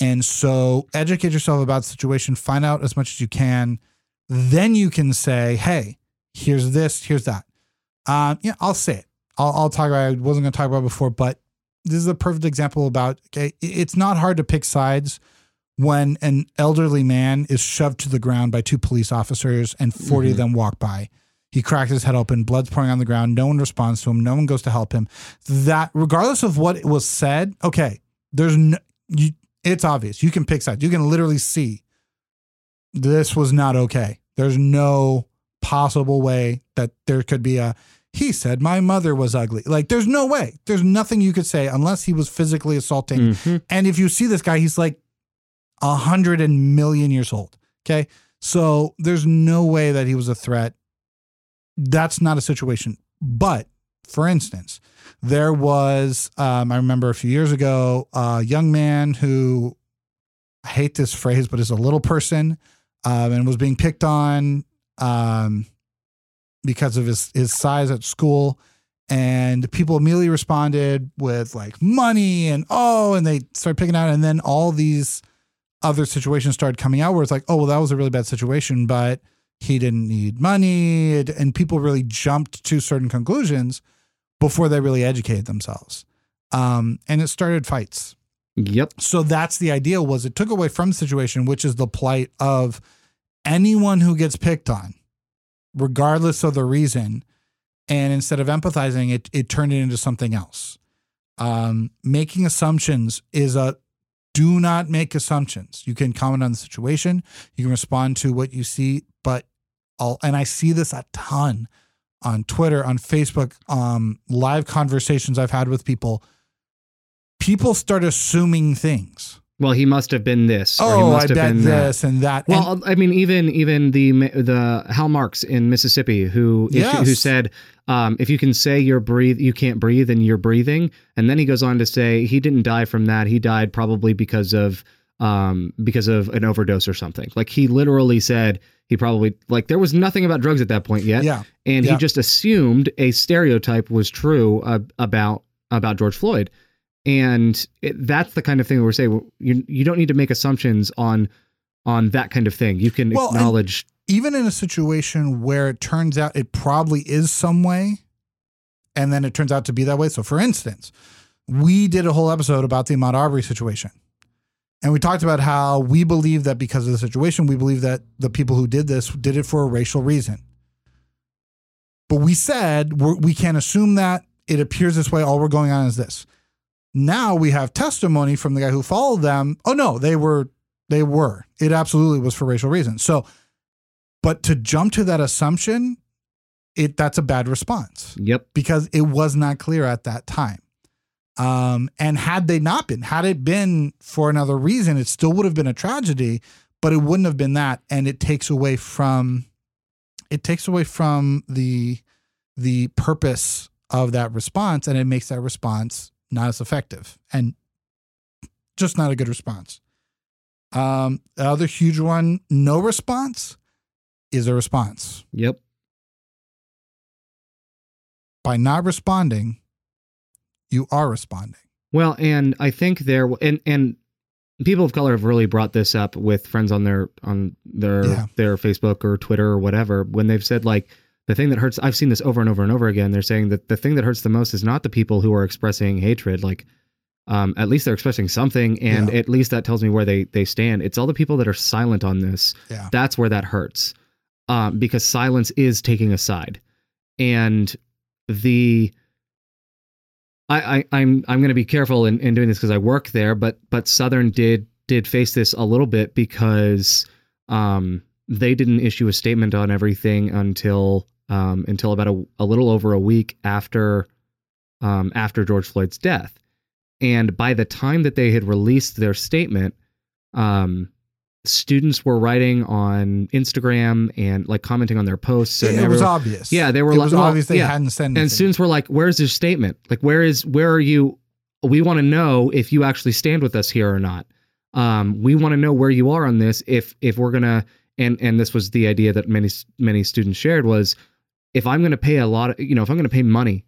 And so educate yourself about the situation, find out as much as you can. Then you can say, hey, here's this, here's that. Um, yeah, I'll say it. I'll, I'll talk about it. I wasn't going to talk about it before, but this is a perfect example about, okay, it's not hard to pick sides when an elderly man is shoved to the ground by two police officers and 40 of Mhm. them walk by. He cracks his head open, blood's pouring on the ground. No one responds to him. No one goes to help him. That, regardless of what was said, okay, there's no, you, it's obvious. You can pick sides. You can literally see this was not okay. There's no possible way that there could be a, he said my mother was ugly. Like, there's no way. There's nothing you could say unless he was physically assaulting Mhm. and if you see this guy, he's like a hundred and million years old. Okay. So there's no way that he was a threat. That's not a situation. But for instance, there was, um, I remember a few years ago, a young man who, I hate this phrase, but is a little person um, and was being picked on um, because of his, his size at school. And people immediately responded with like money and oh and they started picking out. And then all these other situations started coming out where it's like oh well that was a really bad situation but he didn't need money. And- people really jumped to certain conclusions before they really educated themselves. Um, and it started fights. Yep. so that's the idea was it took away from the situation which is the plight of anyone who gets picked on regardless of the reason and instead of empathizing it it turned it into something else. Um, making assumptions is a do not make assumptions. You can comment on the situation you can respond to what you see but all and i see this a ton on twitter on facebook um, live conversations i've had with people. People start assuming things Well, he must have been this. or he oh i must have bet been that. this and that And- Well, I mean, even even the the Hal Marx in Mississippi, who Yes. who said, um, if you can say you're breathe, you can't breathe, and you're breathing, and then he goes on to say he didn't die from that. He died probably because of um because of an overdose or something. Like he literally said he probably like there was nothing about drugs at that point yet, yeah and Yeah. he just assumed a stereotype was true uh, about about George Floyd, and it, that's the kind of thing we're saying. You you don't need to make assumptions on on that kind of thing. You can Well, acknowledge. even in a situation where it turns out it probably is some way and then it turns out to be that way so for instance we did a whole episode about the Ahmaud Arbery situation and we talked about how we believe that because of the situation we believe that the people who did this did it for a racial reason but we said we're, we can't assume that it appears this way all we're going on is this now we have testimony from the guy who followed them. Oh no they were they were. It absolutely was for racial reasons. So but to jump to that assumption it that's a bad response. Yep. because it was not clear at that time. Um, and had they not been had it been for another reason it still would have been a tragedy but it wouldn't have been that. And it takes away from it takes away from the the purpose of that response and it makes that response not as effective and just not a good response um the other huge one no response is a response Yep. by not responding you are responding Well, and I think there and and people of color have really brought this up with friends on their on their Yeah. their Facebook or Twitter or whatever when they've said like the thing that hurts I've seen this over and over and over again. They're saying that the thing that hurts the most is not the people who are expressing hatred like um, at least they're expressing something and Yeah. at least that tells me where they they stand. It's all the people that are silent on this. Yeah. That's where that hurts um, because silence is taking a side. And the I, I I'm I'm going to be careful in, in doing this because I work there, but but Southern did did face this a little bit because um, they didn't issue a statement on everything until um, until about a, a little over a week after um, after George Floyd's death, and by the time that they had released their statement, um, students were writing on Instagram and like commenting on their posts. And it, was everyone- obvious Yeah, they were it like- was well, obvious they yeah. hadn't said anything and students were like, "Where's your statement? Like, where is where are you? We want to know if you actually stand with us here or not. Um, we want to know where you are on this. If if we're gonna and and this was the idea that many many students shared was, if I'm gonna pay a lot of you know if I'm gonna pay money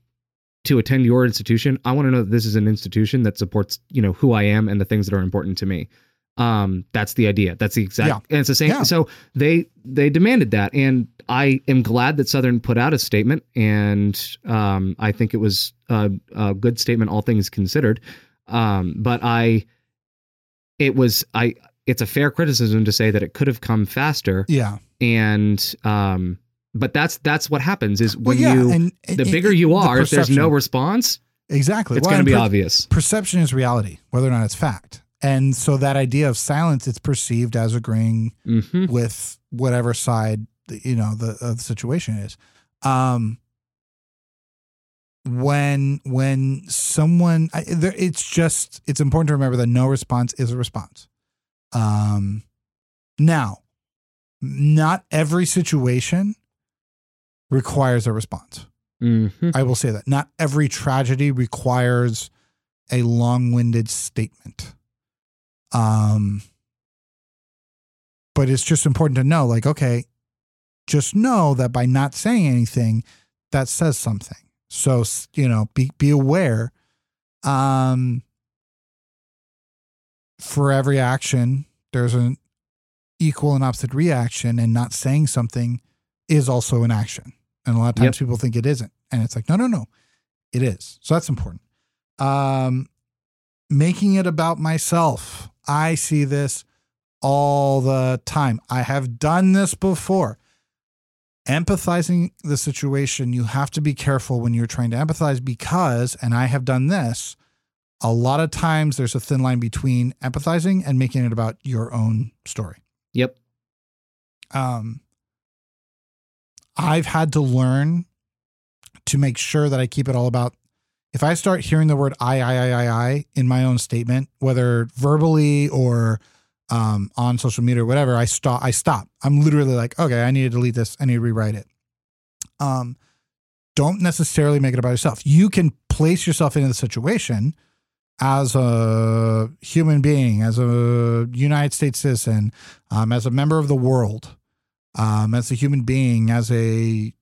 to attend your institution, I want to know that this is an institution that supports you know who I am and the things that are important to me. Um, that's the idea. That's the exact. Yeah. And it's the same. Yeah. So they they demanded that, and I am glad that Southern put out a statement, and um, I think it was a, a good statement, all things considered. Um, but I, it was I. It's a fair criticism to say that it could have come faster, Yeah. and um, but that's that's what happens is Well, when yeah. you and, the and- bigger and you the are, if there's no response, exactly, it's Well, going to be per- obvious. Perception is reality, whether or not it's fact. And so that idea of silence, it's perceived as agreeing hmm with whatever side the- you know the, uh, the situation is. Um, when when someone, I, there, it's just it's important to remember that no response is a response. Um, now, not every situation requires a response. hmm I will say that not every tragedy requires a long-winded statement. Um but it's just important to know like okay, just know that by not saying anything that says something. So, you know, be be aware um for every action there's an equal and opposite reaction and not saying something is also an action. And a lot of times people think it isn't. And it's like, no, no, no, it is. So that's important. Um, making it about myself. I see this all the time. I have done this before. Empathizing the situation, you have to be careful when you're trying to empathize because, and I have done this, a lot of times there's a thin line between empathizing and making it about your own story Yep. um, I've had to learn to make sure that I keep it all about. If I start hearing the word I, I, I, I, I in my own statement, whether verbally or um, on social media or whatever, I stop. I stop. I'm literally like, okay, I need to delete this. I need to rewrite it. Um, don't necessarily make it about yourself. You can place yourself into the situation as a human being, as a United States citizen, um, as a member of the world, um, as a human being, as a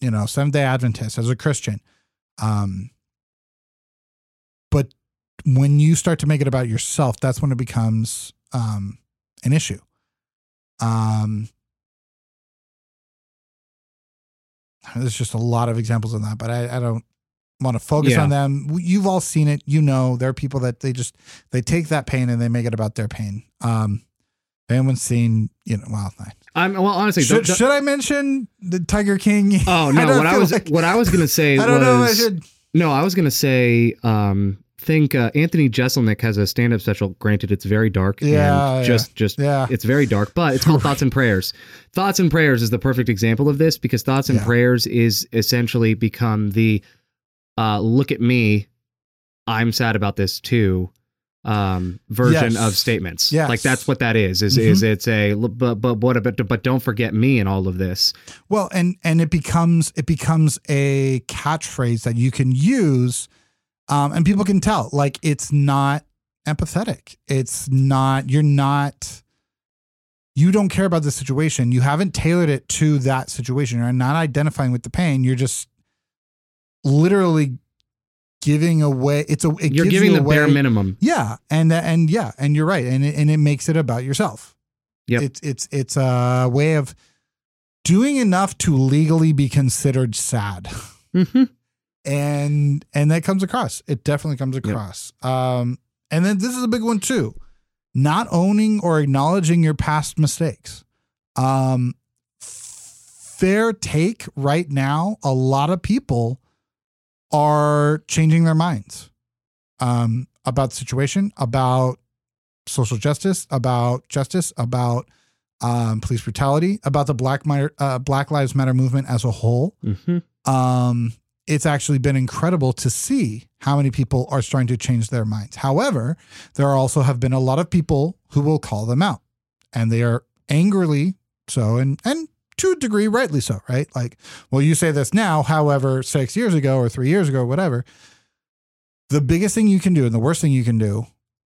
you know Seventh Day Adventist, as a Christian. Um, but when you start to make it about yourself, that's when it becomes um, an issue. Um, there's just a lot of examples of that, but I, I don't want to focus Yeah. on them. You've all seen it. You know, there are people that they just they take that pain and they make it about their pain. Um, if anyone's seen, you know, well, I- I'm well, honestly. should, don't- should I mention the Tiger King? oh no, don't what I was like- what I was gonna say I don't was know. I should. no, I was gonna say. Um, think uh, Anthony Jeselnik has a stand-up special. Granted, it's very dark. Yeah, and just just Yeah, it's very dark, but it's called Thoughts and Prayers. Thoughts and Prayers is the perfect example of this because Thoughts and Yeah. Prayers is essentially become the uh, look at me, I'm sad about this too um version Yes. of statements Yes. like that's what that is is Mhm. is it's a but but what about but don't forget me in all of this Well, and and it becomes it becomes a catchphrase that you can use, um, and people can tell like it's not empathetic. It's not. You're not. You don't care about the situation. You haven't tailored it to that situation. You're not identifying with the pain. You're just literally giving away. It's a. It you're gives giving you the bare minimum Yeah, and and yeah, and you're right, and it, and it makes it about yourself. yeah It's it's it's a way of doing enough to legally be considered sad, hmm and and that comes across. It definitely comes across. Um, and then this is a big one too, not owning or acknowledging your past mistakes. Um, fair take right now, a lot of people are changing their minds um, about the situation, about social justice, about justice, about um, police brutality, about the Black uh, Black Lives Matter movement as a whole. hmm Um, it's actually been incredible to see how many people are starting to change their minds. However, there also have been a lot of people who will call them out, and they are angrily so, and and to a degree, rightly so, right? Like, well, you say this now, however, six years ago or three years ago, or whatever. The biggest thing you can do, and the worst thing you can do,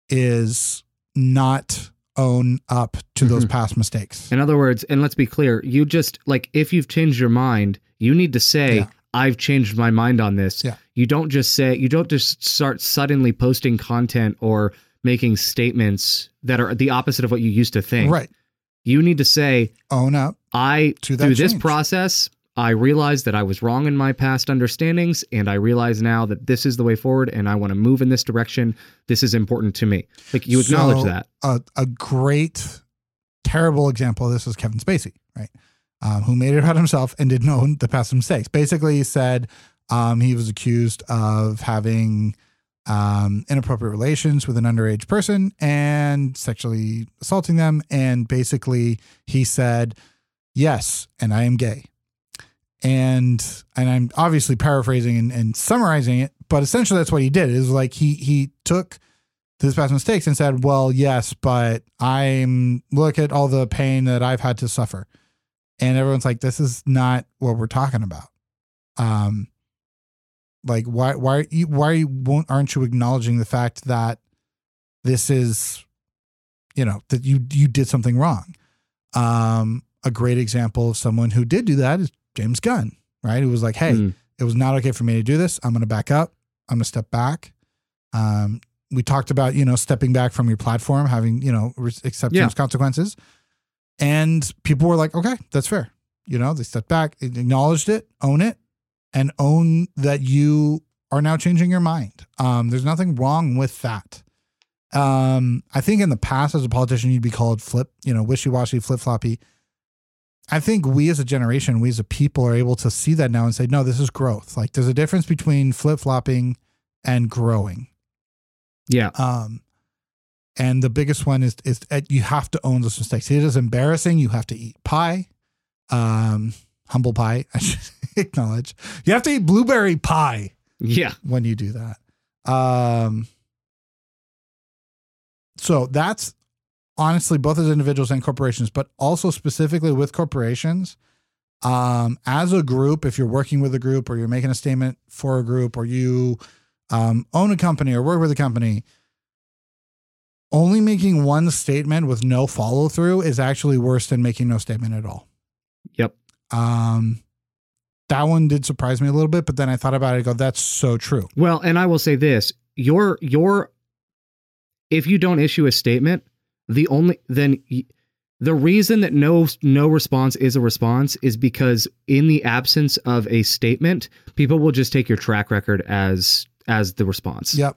is not own up to those Mhm. past mistakes. in other words and let's be clear you just like if you've changed your mind you need to say Yeah. i've changed my mind on this Yeah. you don't just say you don't just start suddenly posting content or making statements that are the opposite of what you used to think. Right. You need to say, Own up. I through this process, I realized that I was wrong in my past understandings, and I realize now that this is the way forward, and I want to move in this direction. This is important to me. Like you acknowledge So, that. A, a great, terrible example of this is Kevin Spacey, right? Um, who made it about himself and didn't own the past mistakes. Basically, he said um, he was accused of having um, inappropriate relations with an underage person and sexually assaulting them. And basically, he said, "Yes, and I am gay." And and I'm obviously paraphrasing and, and summarizing it, but essentially that's what he did. Is like he he took his past mistakes and said, "Well, yes, but I'm look at all the pain that I've had to suffer," and everyone's like, "This is not what we're talking about." Um, like why why you- why won't aren't you acknowledging the fact that this is, you know, that you you did something wrong? Um, a great example of someone who did do that is James Gunn, right? Who was like, "Hey, Mm. it was not okay for me to do this. I'm going to back up. I'm going to step back. Um, we talked about, you know, stepping back from your platform, having, you know, accepting Yeah. consequences. And people were like, okay, that's fair. You know, they stepped back, acknowledged it, own it, and own that you are now changing your mind. Um, there's nothing wrong with that. Um, I think in the past, as a politician, you'd be called flip, you know, wishy washy, flip floppy. I think we as a generation, we as a people are able to see that now and say, no, this is growth. Like there's a difference between flip flopping and growing. Yeah. Um, and the biggest one is is that you have to own those mistakes. It is embarrassing. You have to eat pie, um, humble pie. I should acknowledge you have to eat blueberry pie Yeah. when you do that. Um, so that's honestly both as individuals and corporations, but also specifically with corporations. Um, as a group, if you're working with a group or you're making a statement for a group or you um, own a company or work with a company, only making one statement with no follow through is actually worse than making no statement at all. Yep. Um, that one did surprise me a little bit, but then I thought about it. I go, that's so true. Well, and I will say this: your your if you don't issue a statement, the only then the reason that no no response is a response is because in the absence of a statement, people will just take your track record as as the response. Yep.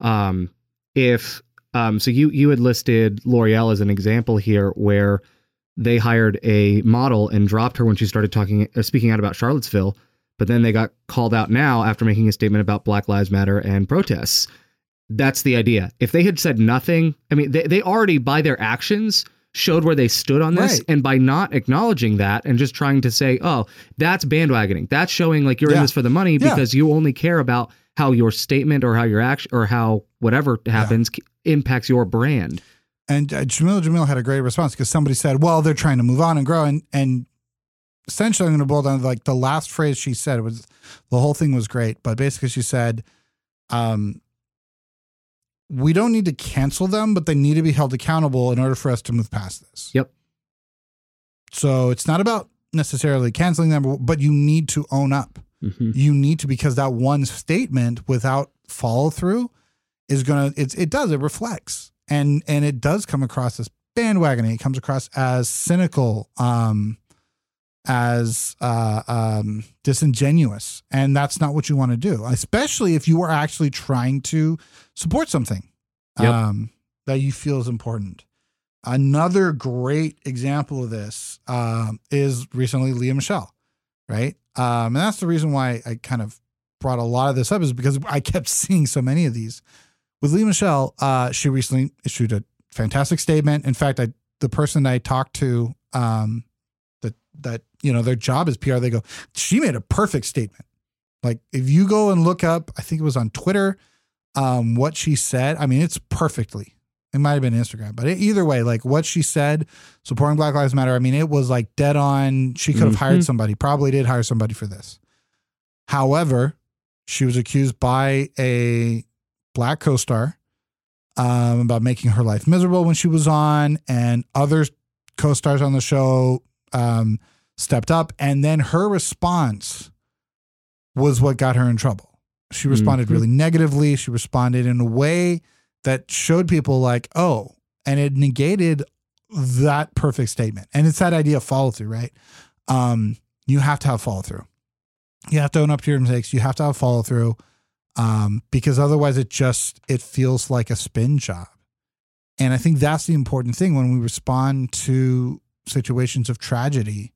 Um, if um, so you you had listed L'Oreal as an example here where they hired a model and dropped her when she started talking uh, speaking out about Charlottesville, but then they got called out now after making a statement about Black Lives Matter and protests. That's the idea. If they had said nothing, I mean, they, they already by their actions showed where they stood on this, Right. and by not acknowledging that and just trying to say, "Oh, that's bandwagoning," that's showing like you're in this for the money Yeah. because you only care about how your statement or how your action or how whatever happens c- impacts your brand. And uh, Jameela Jamil had a great response because somebody said, "Well, they're trying to move on and grow." And and essentially, I'm going to boil down like the last phrase she said was the whole thing was great, but basically she said, um, "We don't need to cancel them, but they need to be held accountable in order for us to move past this." Yep. So it's not about necessarily canceling them, but you need to own up. Mhm. you need to because that one statement without follow through is gonna it's it does it reflects and and it does come across as bandwagoning it comes across as cynical um as uh um disingenuous and that's not what you want to do especially if you are actually trying to support something Yep. um that you feel is important another great example of this um is recently lea michele right? Um, and that's the reason why I kind of brought a lot of this up is because I kept seeing so many of these. With Lea Michele, uh, she recently issued a fantastic statement. In fact, I the person I talked to, um, that that you know their job is PR, they go, she made a perfect statement. Like if you go and look up, I think it was on Twitter, um, what she said. I mean, it's perfectly. It might have been Instagram, but either way, like what she said, supporting Black Lives Matter. I mean, it was like dead on. She could have hired Mhm. somebody, probably did hire somebody for this. However, she was accused by a black co star um, about making her life miserable when she was on, and other co stars on the show um, stepped up. And then her response was what got her in trouble. She responded Mhm. really negatively. She responded in a way that showed people like, oh, and it negated that perfect statement. And it's that idea of follow through, right? Um, you have to have follow through. You have to own up to your mistakes. You have to have follow through, um, because otherwise it just it feels like a spin job. And I think that's the important thing when we respond to situations of tragedy.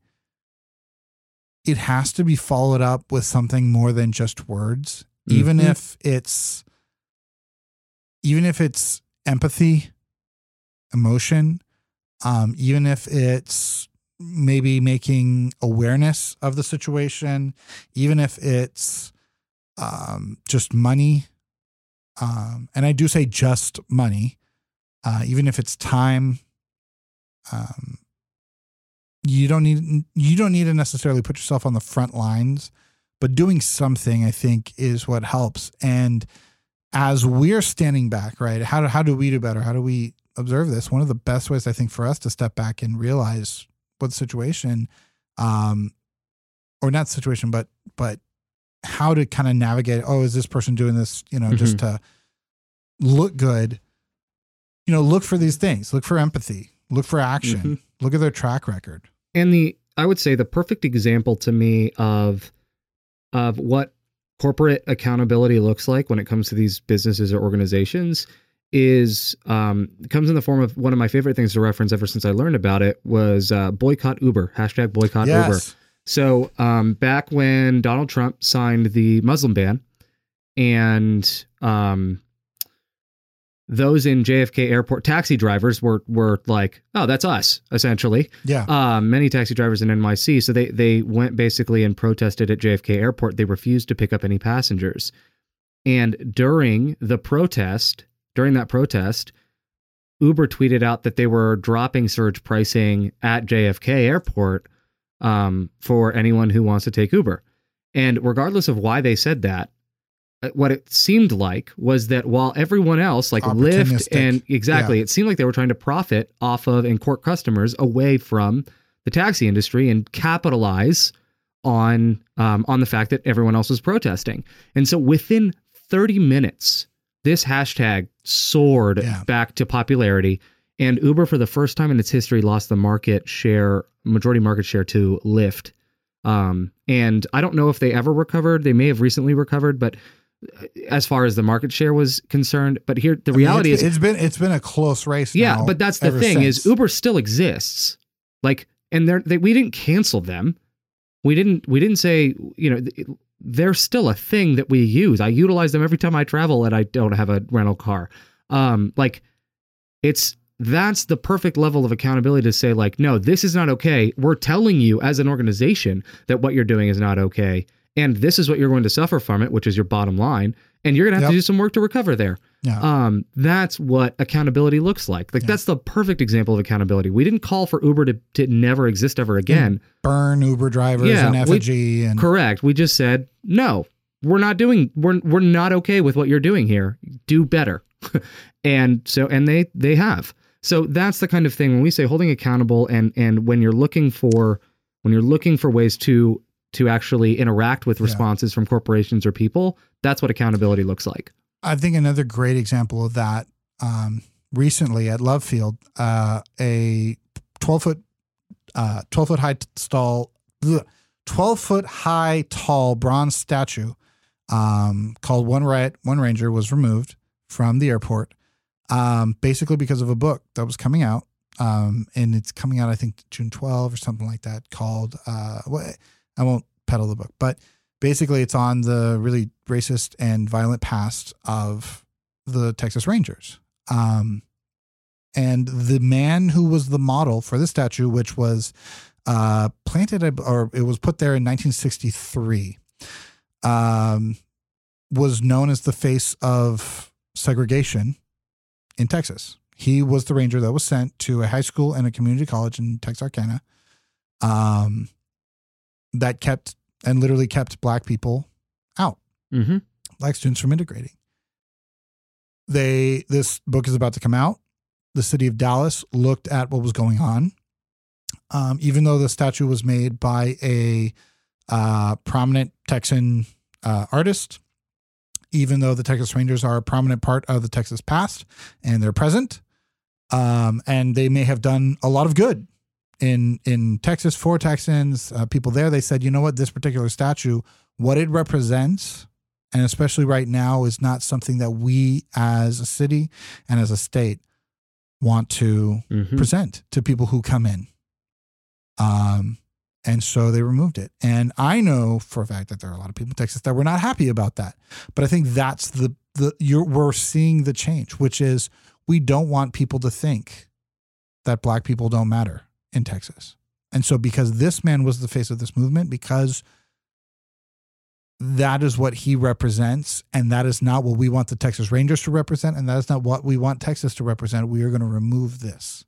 It has to be followed up with something more than just words, even Mhm. if it's even if it's empathy, emotion, um, even if it's maybe making awareness of the situation, even if it's um, just money. Um, and I do say just money, uh, even if it's time. Um, you don't need you don't need to necessarily put yourself on the front lines, but doing something I think is what helps. And as we're standing back, right? How do how do we do better? How do we observe this? One of the best ways I think for us to step back and realize what the situation, um, or not situation, but but how to kind of navigate. Oh, is this person doing this? You know, just to look good. You know, look for these things. Look for empathy. Look for action. Mhm. Look at their track record. And the i would say the perfect example to me of of what corporate accountability looks like when it comes to these businesses or organizations is um comes in the form of one of my favorite things to reference ever since i learned about it was uh, boycott uber hashtag boycott uber. So um back when donald trump signed the muslim ban and um those in JFK airport taxi drivers were were like, oh, that's us essentially. Yeah. Um, many taxi drivers in NYC, so they they went basically and protested at JFK airport. They refused to pick up any passengers, and during the protest, during that protest, Uber tweeted out that they were dropping surge pricing at JFK airport um, for anyone who wants to take Uber. And regardless of why they said that, uh, what it seemed like was that while everyone else, like Lyft and exactly, it seemed like they were trying to profit off of and court customers away from the taxi industry and capitalize on um, on the fact that everyone else was protesting. And so within 30 minutes, this hashtag soared Yeah. back to popularity. And Uber, for the first time in its history, lost the market share, majority market share to Lyft. Um, and I don't know if they ever recovered. They may have recently recovered, but uh, as far as the market share was concerned, but here the I mean, reality it's, is it's been it's been a close race. yeah, but that's the thing is. Uber still exists. Like, and they're they, we didn't cancel them. We didn't we didn't say you know they're still a thing that we use. I utilize them every time I travel and I don't have a rental car. Um, like it's that's the perfect level of accountability to say like no this is not okay we're telling you as an organization that what you're doing is not okay and this is what you're going to suffer from it which is your bottom line and you're going to have to do some work to recover there Yeah. um, that's what accountability looks like. Like Yeah. that's the perfect example of accountability. We didn't call for Uber to, to never exist ever again. burn Uber drivers Yeah, and we- effigy and Correct. We just said no. We're not doing. We're we're not okay with what you're doing here. Do better. and so and they they have. So that's the kind of thing when we say holding accountable and and when you're looking for when you're looking for ways to to actually interact with Yeah. responses from corporations or people, that's what accountability looks like. I think another great example of that um, recently at Love Field, uh, a twelve foot, uh, twelve foot high stall, twelve foot high tall bronze statue um, called One Riot, One Ranger was removed from the airport, um, basically because of a book that was coming out, um, and it's coming out I think June twelve or something like that. Called uh, what? I won't peddle the book, but basically it's on the really racist and violent past of the Texas Rangers. Um, and the man who was the model for this statue, which was uh, planted or it was put there in 1963, um, was known as the face of segregation in Texas. He was the ranger that was sent to a high school and a community college in Texarkana um, that kept and literally kept black people out Mm-hmm. black students from integrating. They this book is about to come out. The city of Dallas looked at what was going on. Um, even though the statue was made by a uh, prominent Texan uh, artist, even though the Texas Rangers are a prominent part of the Texas past and they're present. Um, and they may have done a lot of good in in Texas for Texans, uh, people there. They said, you know what, this particular statue, what it represents, and especially right now, is not something that we as a city and as a state want to Mhm. present to people who come in. Um, and so they removed it. And I know for a fact that there are a lot of people in Texas that were not happy about that. But I think that's the the you're we're seeing the change, which is we don't want people to think that black people don't matter in Texas. And so because this man was the face of this movement, because that is what he represents, and that is not what we want the Texas Rangers to represent, and that is not what we want Texas to represent. We are going to remove this.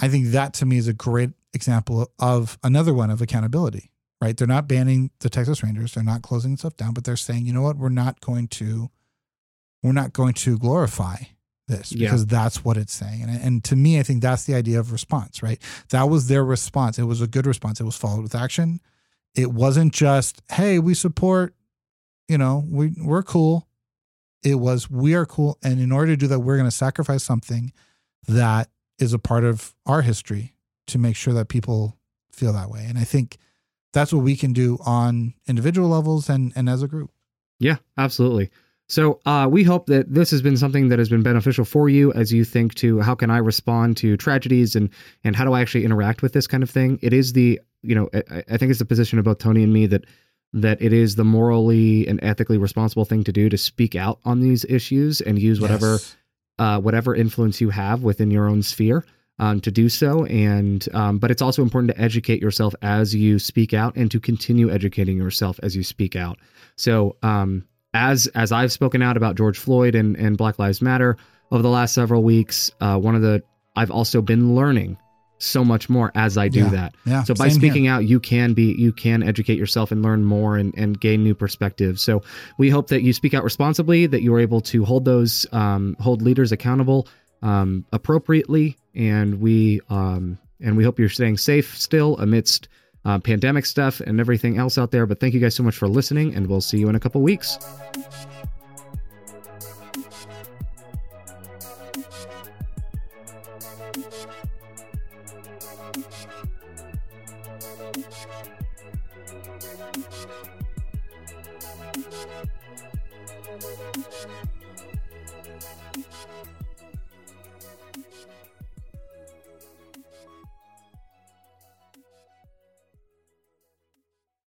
I think that to me is a great example of another one of accountability, right? They're not banning the Texas Rangers, they're not closing stuff down, but they're saying, you know what, we're not going to, we're not going to glorify this Yeah. because that's what it's saying. And, and to me, I think that's the idea of response, right? That was their response. It was a good response. It was followed with action. It wasn't just, hey, we support, you know, we we're cool. It was we are cool. And in order to do that, we're going to sacrifice something that is a part of our history to make sure that people feel that way. And I think that's what we can do on individual levels and and as a group. Yeah, absolutely. So uh, we hope that this has been something that has been beneficial for you as you think to how can I respond to tragedies and and how do I actually interact with this kind of thing. It is the you know I, I think it's the position of both Tony and me that that it is the morally and ethically responsible thing to do to speak out on these issues and use whatever Yes. uh, whatever influence you have within your own sphere um, to do so. And um, but it's also important to educate yourself as you speak out and to continue educating yourself as you speak out. So um, as as I've spoken out about George Floyd and and Black Lives Matter over the last several weeks, uh, one of the I've also been learning so much more as I do Yeah. that. Yeah. So by same here. speaking out, you can be you can educate yourself and learn more and, and gain new perspectives. So we hope that you speak out responsibly, that you are able to hold those um, hold leaders accountable um, appropriately, and we um, and we hope you're staying safe still amidst uh, pandemic stuff and everything else out there. But thank you guys so much for listening, and we'll see you in a couple weeks.